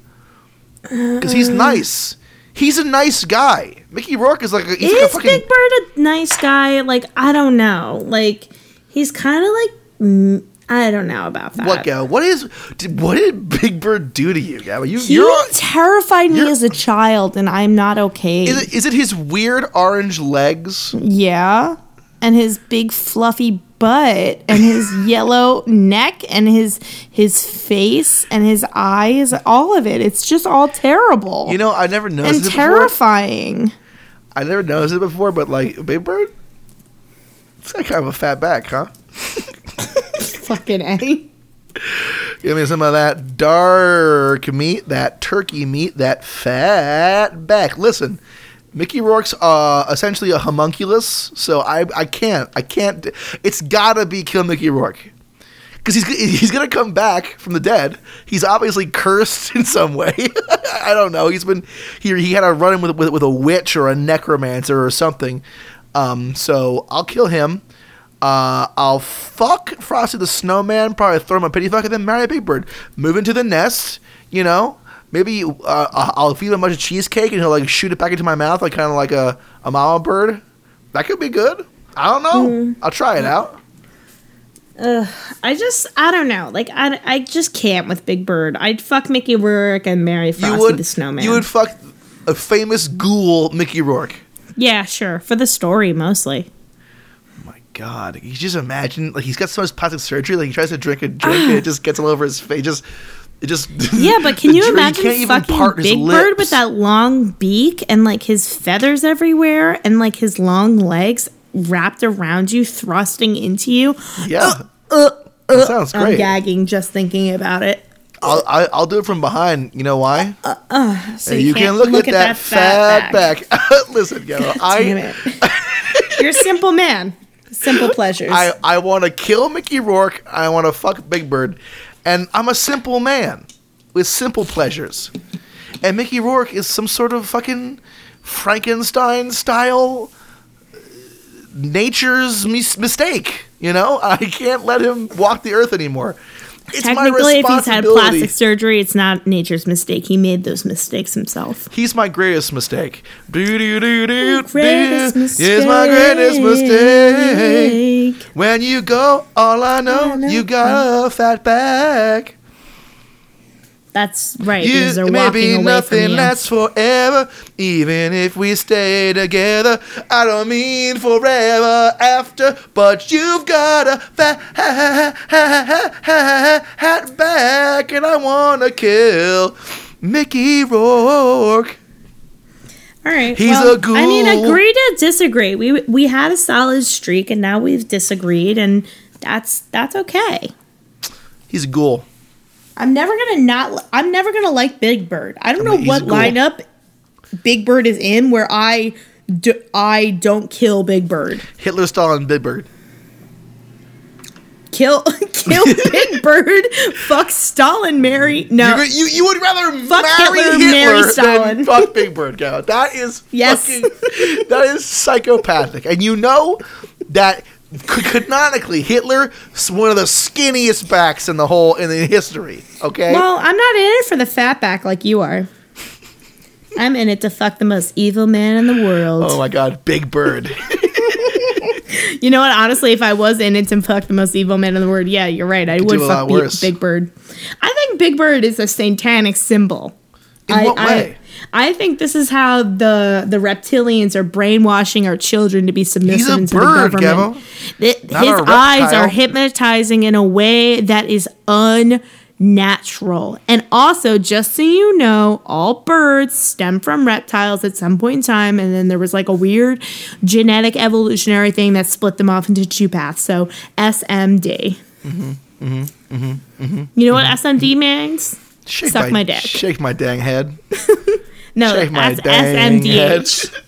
because he's nice. He's a nice guy. Mickey Rourke is like a, he's like a Is fucking. Big Bird a nice guy? Like I don't know. Like he's kind of like I don't know about that. what Gabo? What is? Did, what did Big Bird do to you, Gabo? You He you're. terrified me you're- as a child, and I'm not okay. Is it, is it his weird orange legs? yeah, and his big fluffy butt, and his yellow neck, and his his face, and his eyes. All of it. It's just all terrible. You know, I never noticed and it before. terrifying. I never noticed it before, but like Big Bird, it's got kind of a fat back, huh? Fucking. Give me some of that dark meat, that turkey meat, that fat back. Listen, Mickey Rourke's uh, essentially a homunculus, so I I can't I can't. It's gotta be kill Mickey Rourke. Because he's, he's gonna come back from the dead. He's obviously cursed in some way. I don't know. He's been he, he had a run in with, with with a witch or a necromancer or something. Um, so I'll kill him. Uh, I'll fuck Frosty the Snowman, probably throw him a pity fuck, and then marry a Big Bird. Move into the nest, you know. Maybe uh, I'll feed him a bunch of cheesecake and he'll like shoot it back into my mouth, like kind of like a, a mama bird. That could be good. I don't know. I'll try it out. I just, I don't know. Like, I, I just can't with Big Bird. I'd fuck Mickey Rourke and marry Frosty you would the Snowman. you would fuck a famous ghoul Mickey Rourke. yeah, sure. For the story, mostly. God, you just imagine like he's got so much plastic surgery, like he tries to drink a drink and it ah. just gets all over his face. Just it just Yeah, but can you drink imagine can't even fucking part his Big Bird lips. with that long beak and like his feathers everywhere and like his long legs wrapped around you, thrusting into you? Yeah, Uh, uh, uh that sounds I'm great. gagging just thinking about it. I'll I, I'll do it from behind. You know why? Uh, so And you, can can't look, at, that, fat back. Listen, yo, Damn I it. You're a simple man. Simple pleasures. I I want to kill Mickey Rourke. I want to fuck Big Bird, and I'm a simple man with simple pleasures. And Mickey Rourke is some sort of fucking Frankenstein style uh, nature's mis- mistake. You know, I can't let him walk the earth anymore. It's my Technically, if he's had plastic surgery, it's not nature's mistake. He made those mistakes himself. He's my greatest mistake. Do do do do. Greatest Is my greatest mistake. mistake. When you go, all I know, know. you got a fat back. That's right. You they're may be away nothing lasts forever, even if we stay together. I don't mean forever after, but you've got a fat hat back, and I wanna kill Mickey Rourke. All right. He's well, a ghoul. I mean, agree to disagree. We we had a solid streak, and now we've disagreed, and that's that's okay. He's a ghoul. I'm never gonna not. I'm never gonna like Big Bird. I don't I know mean, he's what ghoul. lineup Big Bird is in where I do, I don't kill Big Bird. Hitler, Stalin, Big Bird. Kill kill Big Bird. Fuck Stalin. Marry. No. You, you, you would rather Fuck marry Hitler, Hitler, marry than Stalin. fuck Big Bird, Gal. That is Yes. fucking, that is psychopathic. And you know that canonically Hitler is one of the skinniest backs in the whole in the history. Okay, Well, I'm not in it for the fat back like you are. I'm in it to fuck the most evil man in the world. oh my God, Big Bird. You know what? Honestly, if I was in it to fuck the most evil man in the world, yeah, you're right. I would fuck Big. Big Bird. I think Big Bird is a satanic symbol. In I, what way? I, I think this is how the the reptilians are brainwashing our children to be submissive He's a bird, the government. Th- His eyes are hypnotizing in a way that is unnatural. And also, just so you know, all birds stem from reptiles at some point in time, and then there was like a weird genetic evolutionary thing that split them off into two paths. So SMD. Mm-hmm. Mm-hmm. Mm-hmm. mm-hmm, You know what SMD means? Shake Suck my dick. Shake my dang head. No, Shake my S- dang head. SMDH.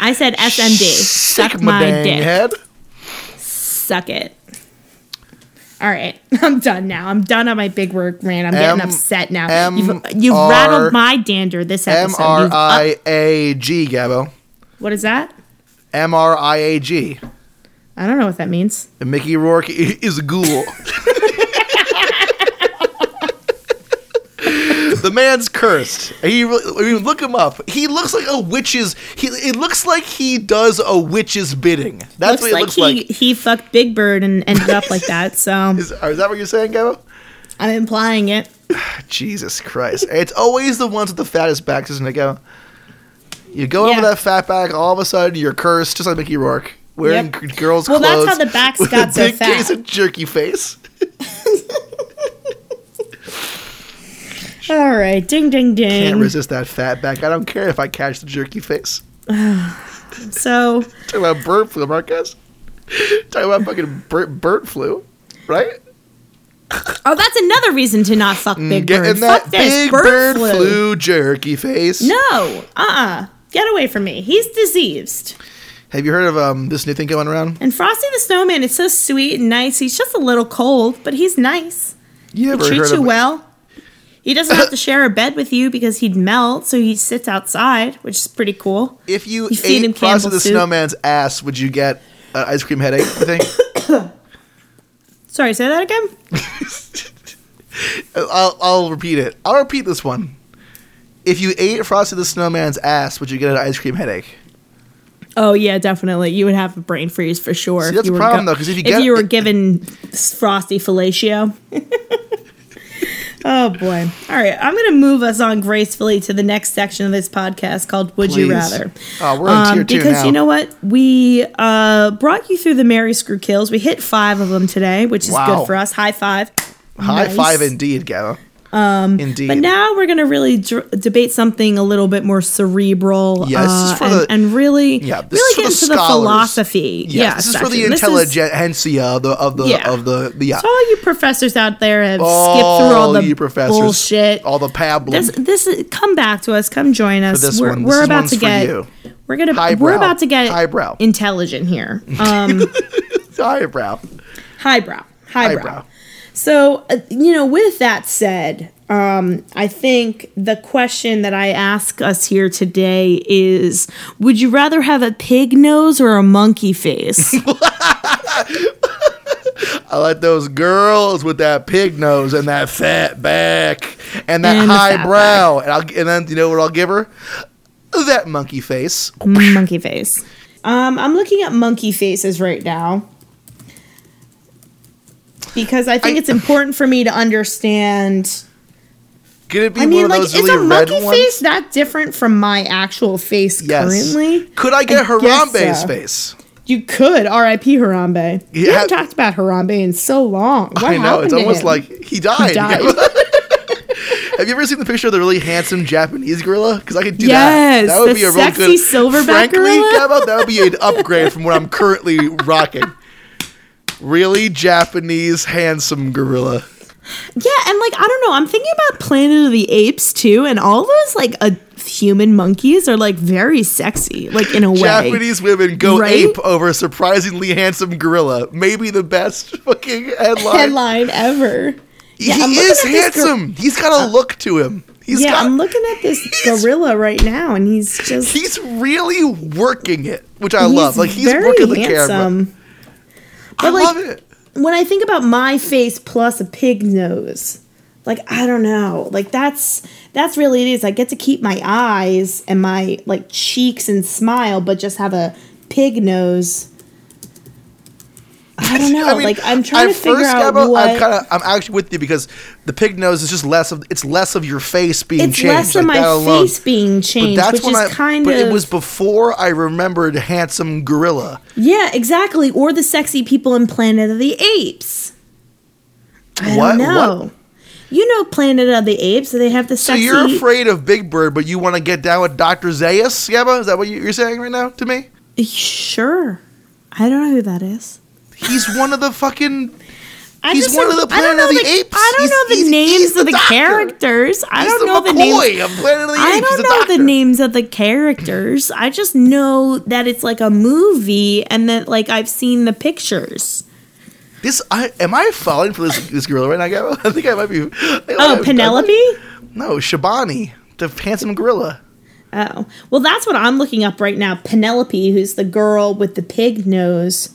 I said SMD. Shake Suck my, dang dick. head. Suck it. All right, I'm done now. I'm done on my big work rant. I'm getting M- upset now. M- you've you've R- rattled my dander this episode. R You've I A G, Gabo. what is that? M R I A G. I don't know what that means. And Mickey Rourke is a ghoul. the man's cursed. He I mean, look him up. He looks like a witch's. He it looks like he does a witch's bidding. That's looks what it like looks he like. he fucked Big Bird and ended up like that. So Is, is that what you're saying, Gabo? I'm implying it. Jesus Christ! It's always the ones with the fattest backs, isn't it, Gabo? You go over that fat back, all of a sudden you're cursed, just like Mickey Rourke, wearing Yep. girls' Well, that's how the backs got so big fat. case of jerky face. All right, ding ding ding. Can't resist that fat back. I don't care if I catch the jerky face. So Talking about bird flu, Marcus. Talking about fucking bird, bird flu, right? Oh, that's another reason to not fuck Big Bird. Getting that Fuck this big bird, bird, flu. flu. jerky face. No, uh, uh get away from me. He's diseased. Have you heard of um this new thing going around? And Frosty the Snowman is so sweet and nice. He's just a little cold, but he's nice. You He ever treats heard you of well. He doesn't have to share a bed with you because he'd melt, so he sits outside, which is pretty cool. If you You feed him ate Frosty the soup. Snowman's ass, would you get an ice cream headache? I think. Sorry, say that again. I'll, I'll repeat it. I'll repeat this one. If you ate Frosty the Snowman's ass, would you get an ice cream headache? Oh yeah, definitely. You would have a brain freeze for sure. See, if that's you the were problem, though, 'cause if you get- you were given frosty fellatio. oh boy! All right, I'm gonna move us on gracefully to the next section of this podcast called "Would You Rather." Um, Oh, we're on tier two because now. you know what, we uh, brought you through the Marry Screw kills. We hit five of them today, which is Wow. good for us. High five! High Nice. five indeed, Gabo. Um, indeed. But now we're going to really dr- debate something a little bit more cerebral. This is uh, for and, the- and really, Yeah, really get into the scholars. philosophy. Yes, yeah, this is for the. Is- intelligentsia of the of the Yeah. of the the yeah. So all you professors out there have all skipped through all the you professors, bullshit. all the pablum. this, this is, come back to us. Come join us. this we're one, we're about to for get. you. We're gonna. Highbrow. We're about to get Highbrow. intelligent here. Um, eyebrow. highbrow. Highbrow. Highbrow. So, uh, you know, with that said, um, I think the question that I ask us here today is Would you rather have a pig nose or a monkey face? I like those girls with that pig nose and that fat back and that And high brow. And I'll and then you know what I'll give her? That monkey face. monkey face. Um, I'm looking at monkey faces right now because I think I- it's important for me to understand. Could it be I one mean, like, those is a monkey ones? face that different from my actual face yes. currently? Could I get I Harambe's so. face? You could R.I.P. Harambe. We haven't talked about Harambe in so long. What I know it's almost him? like he died. died. Have you ever seen the picture of the really handsome Japanese gorilla? Because I could do Yes, that. That would the be a real sexy good. silverback Frankly, gorilla. Gabbo, that would be an upgrade from what I'm currently rocking. Really Japanese handsome gorilla. Yeah, and like I don't know, I'm thinking about Planet of the Apes too, and all those like uh, human monkeys are like very sexy, like in a way. Japanese women go Right? ape over a surprisingly handsome gorilla. Maybe the best fucking headline. headline ever. He I'm is this gor- handsome. He's got a look to him. He's yeah, got. I'm looking at this gorilla right now, and he's just He's really working it, which I love. Like he's working the camera. Handsome. I But, like, love it. When I think about my face plus a pig nose, like I don't know, like that's that's really it is. I get to keep my eyes and my like cheeks and smile, but just have a pig nose. I don't know. I mean, like I'm trying to figure out Gabbo, what. I'm kind of, I'm actually with you because the pig nose is just less of, it's less of your face being it's changed. less of like my alone. face being But changed, that's which is I, kind but of But it was before I remembered handsome gorilla. yeah, exactly. Or the sexy people in Planet of the Apes. I What? don't know. You know Planet of the Apes, so they have the So you're afraid of Big Bird, but you want to get down with Dr. Zaius, Gabba? Is that what you're saying right now to me? Sure. I don't know who that is. He's one of the fucking. I He's one of the Planet of know the Apes. I don't He's- know the he's- names he's the of the doctor. characters. I don't the know the names. of Planet of the. I don't the know the names of the characters. I just know that it's like a movie and that like I've seen the pictures. This I am I falling for this this gorilla right now? I think I might be. I think I might Oh, Penelope? No, Shabani, the handsome gorilla. Oh. Well, that's what I'm looking up right now. Penelope, who's the girl with the pig nose.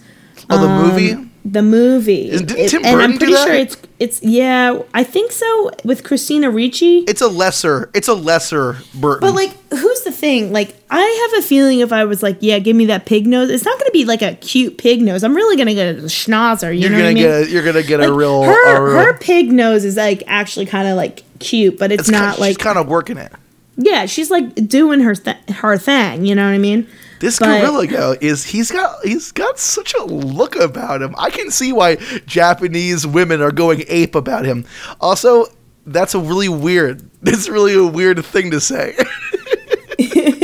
Oh, the Um, movie. The movie. Is- didn't It- Tim and I'm pretty sure it's it's yeah, I think so with Christina Ricci. It's a lesser. It's a lesser Burton. But like, who's the thing? Like, I have a feeling if I was like, yeah, give me that pig nose, it's not going to be like a cute pig nose. I'm really going to get a schnauzer. You you're know gonna what I mean? get. A, you're gonna get a real. her, a real her pig nose is like actually kind of like cute, but it's, it's not ki- like she's kind of working it. yeah, she's like doing her th- her thing. You know what I mean? This But- gorilla go is he's got he's got such a look about him. I can see why Japanese women are going ape about him. Also, that's a really weird. It's really a weird thing to say.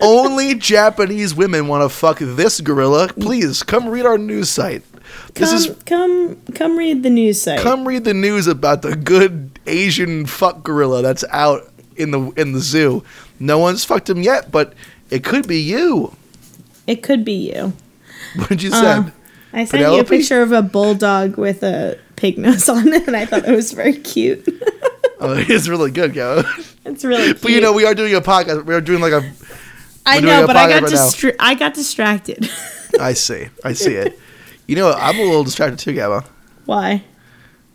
Only Japanese women want to fuck this gorilla. Please come read our news site. This Come, is come, come read the news site. come read the news about the good Asian fuck gorilla that's out in the in the zoo. No one's fucked him yet, but it could be you. It could be you. What did you say? Um, I sent you a picture of a bulldog with a pig nose on it, and I thought it was very cute. Oh, it's really good, Go. it's really cute. but you know, we are doing a podcast. We are doing like a. I know, but I got right distra- I got distracted. I see. I see it. You know, I'm a little distracted too, Gabba. Why?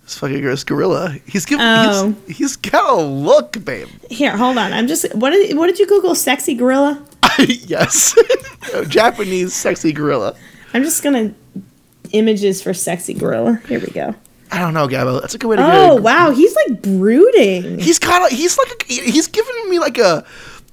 This fucking this gorilla. He's giving. Oh. He's, he's got a look, babe. Here, hold on. I'm just. What did What did you Google? Sexy gorilla. yes. Japanese sexy gorilla. I'm just gonna images for sexy gorilla. Here we go. I don't know, Gabba. That's a good way to go. Oh wow, he's like brooding. He's kind of. He's like. A, he's giving me like a,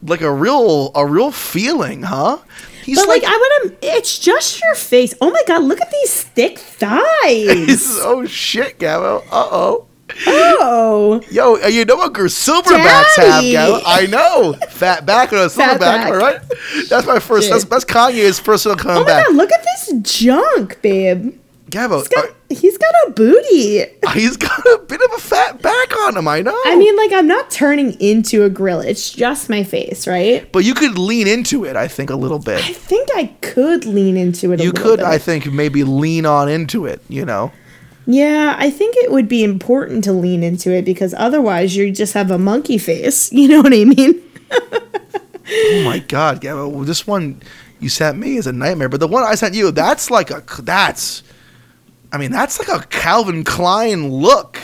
like a real, a real feeling, huh? He's But like, I would have. It's just your face. Oh my god, look at these thick thighs. oh shit, Gabbo. Uh oh. oh. Yo, uh, you know what silverbacks have, Daddy. Gabbo? I know. Fat back on a silverback, back. all right? That's my first. Shit. That's, that's Kanye's personal comeback. Oh my god, look at this junk, babe. Gabbo, He's got, uh, he's got a booty. he's got a bit of a fat back on him. I know. I mean, like, I'm not turning into a gorilla. It's just my face, right? but you could lean into it. I think a little bit. I think I could lean into it a You could, bit. I think, maybe lean on into it. You know. Yeah, I think it would be important to lean into it because otherwise you just have a monkey face. You know what I mean? Oh my God. Well, this one you sent me is a nightmare. But the one I sent you, that's like a. That's. I mean, that's like a Calvin Klein look.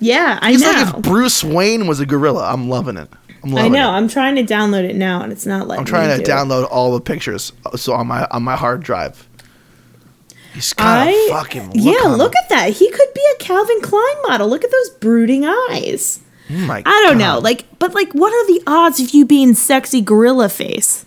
Yeah, I It's know. like if Bruce Wayne was a gorilla. I'm loving it. I'm loving I know. it. I'm trying to download it now, and it's not letting. I'm trying to do it. download all the pictures uh, so on my on my hard drive. He's got I fucking look yeah. Look him. at that. He could be a Calvin Klein model. Look at those brooding eyes. Oh I don't know. Like, but like, what are the odds of you being sexy gorilla face?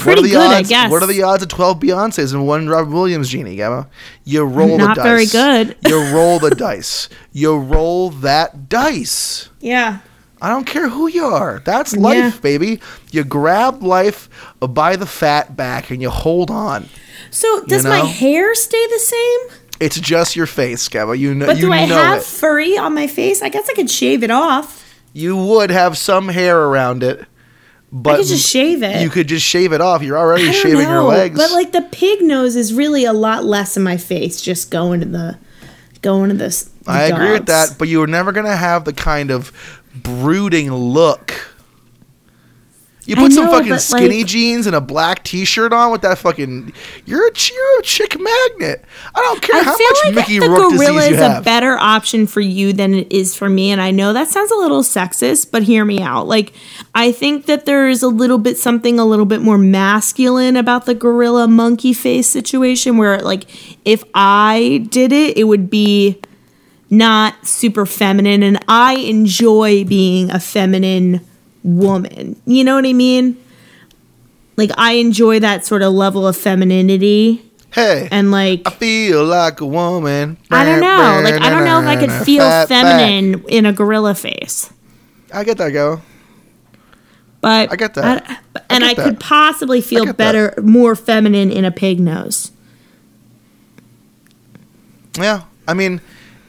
Pretty what are the good, odds, I guess. What are the odds of 12 Beyonces and one Robin Williams genie, Gamma? You roll Not the dice. Not very good. you roll the dice. You roll that dice. Yeah. I don't care who you are. That's life, Yeah. baby. You grab life by the fat back and you hold on. So does my know? hair stay the same? It's just your face, Gamma. You know. But you do I know have it. furry on my face? I guess I could shave it off. You would have some hair around it, but I could just shave it. You could just shave it off. You're already shaving your legs. But like the pig nose is really a lot less in my face. Just going to the, going to this. I agree with that, but you were never gonna have the kind of brooding look. You put some fucking skinny like- jeans and a black T-shirt on with that fucking. You're a, you're a chick magnet. I don't care I how much like Mickey the Rourke gorilla is a better option for you than it is for me, and I know that sounds a little sexist, but hear me out. Like, I think that there is a little bit something a little bit more masculine about the gorilla monkey face situation, where like if I did it, it would be not super feminine, and I enjoy being a feminine woman. You know what I mean? Like I enjoy that sort of level of femininity hey, and like I feel like a woman. I don't know. Like I don't know if I could feel Fat back. feminine in a gorilla face. I get that, go. But I get that. I- and I, get could that. possibly feel better, more feminine in a pig nose. Yeah, I mean,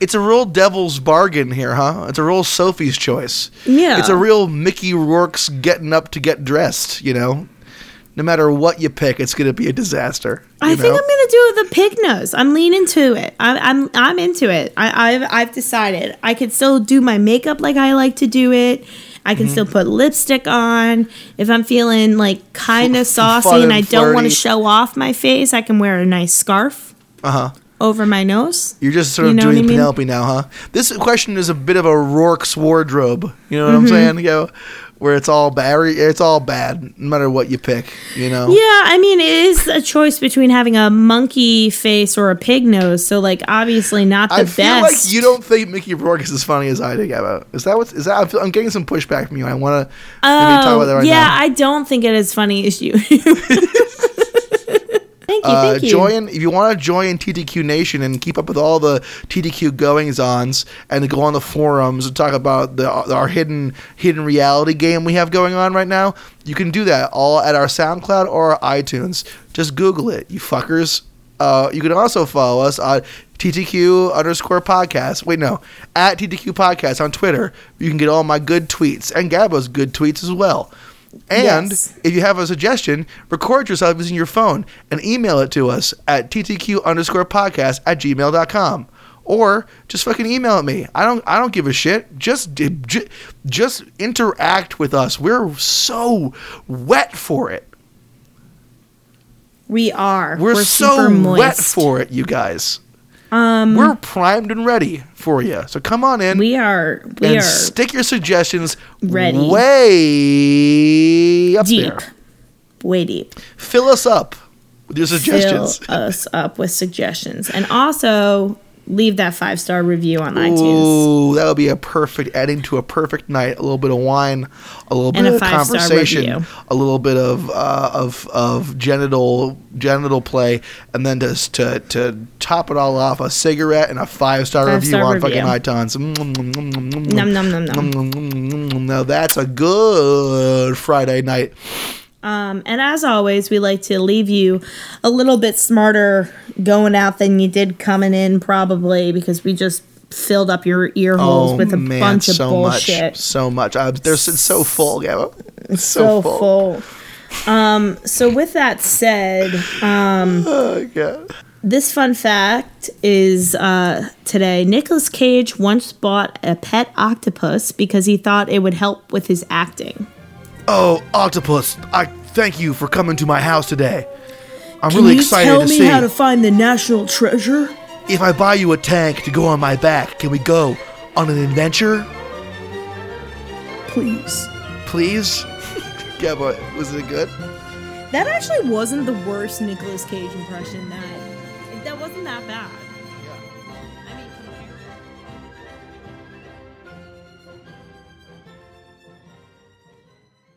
it's a real devil's bargain here, huh? It's a real Sophie's choice. Yeah. It's a real Mickey Rourke's getting up to get dressed, you know? No matter what you pick, it's going to be a disaster. I you think? I'm gonna do the pig nose. I'm leaning to it. I, I'm I'm into it. I, I've I've decided. I could still do my makeup like I like to do it. I can Mm-hmm. still put lipstick on. If I'm feeling like kind of saucy and and I don't want to show off my face, I can wear a nice scarf Uh-huh. Over my nose. You're just sort You of know doing I mean? Penelope now, huh? This question is a bit of a Rourke's wardrobe. You know what Mm-hmm. I'm saying? You know, where it's all bad. It's all bad, no matter what you pick. You know. Yeah, I mean, it is a choice between having a monkey face or a pig nose. So, like, obviously not the I best. feel like you don't think Mickey Rourke is as funny as I do, Gabbo. Is that what? Is that? I feel, I'm getting some pushback from you. I want to maybe talk about that Oh, right yeah, now. I don't think it is funny as you. thank you, Uh, thank you. join if you want to join TTQ Nation and keep up with all the TTQ goings ons and go on the forums and talk about the our hidden hidden reality game we have going on right now. You can do that all at our SoundCloud or our iTunes. Just Google it, you fuckers. Uh, you can also follow us on TTQ underscore podcast. Wait, no, at TTQ podcast on Twitter. You can get all my good tweets and Gabbo's good tweets as well. And Yes. if you have a suggestion, record yourself using your phone and email it to us at ttq underscore podcast at gmail.com. Or just fucking email at me. I don't I don't give a shit. Just ju- just interact with us. We're so wet for it. we are. We're, so super moist. wet for it, you guys. Um, We're primed and ready for you. So come on in we are. We and are stick your suggestions Ready. way up deep, there. way deep. Fill us up with your suggestions. Fill us up with suggestions, and also leave that five star review on iTunes. Ooh, that would be a perfect ending to a perfect night. A little bit of wine, a little And bit a of conversation, a little bit of uh, of of genital genital play, and then just to to top it all off, a cigarette and a five star review on review. fucking iTunes. Num num num num. Now that's a good Friday night. Um, and as always, we like to leave you a little bit smarter going out than you did coming in, probably because we just filled up your ear holes with a bunch of Oh, so bullshit. much, so much. There's it's so full. It's so so, full. full. Um, so with that said, um, Oh god. this fun fact is uh, today. Nicolas Cage once bought a pet octopus because he thought it would help with his acting. Oh, octopus! I thank you for coming to my house today. I'm Can really you excited tell to me see. how to find the national treasure? if I buy you a tank to go on my back, can we go on an adventure, Please. please? yeah, but was it good? That actually wasn't the worst Nicolas Cage impression. That that wasn't that bad.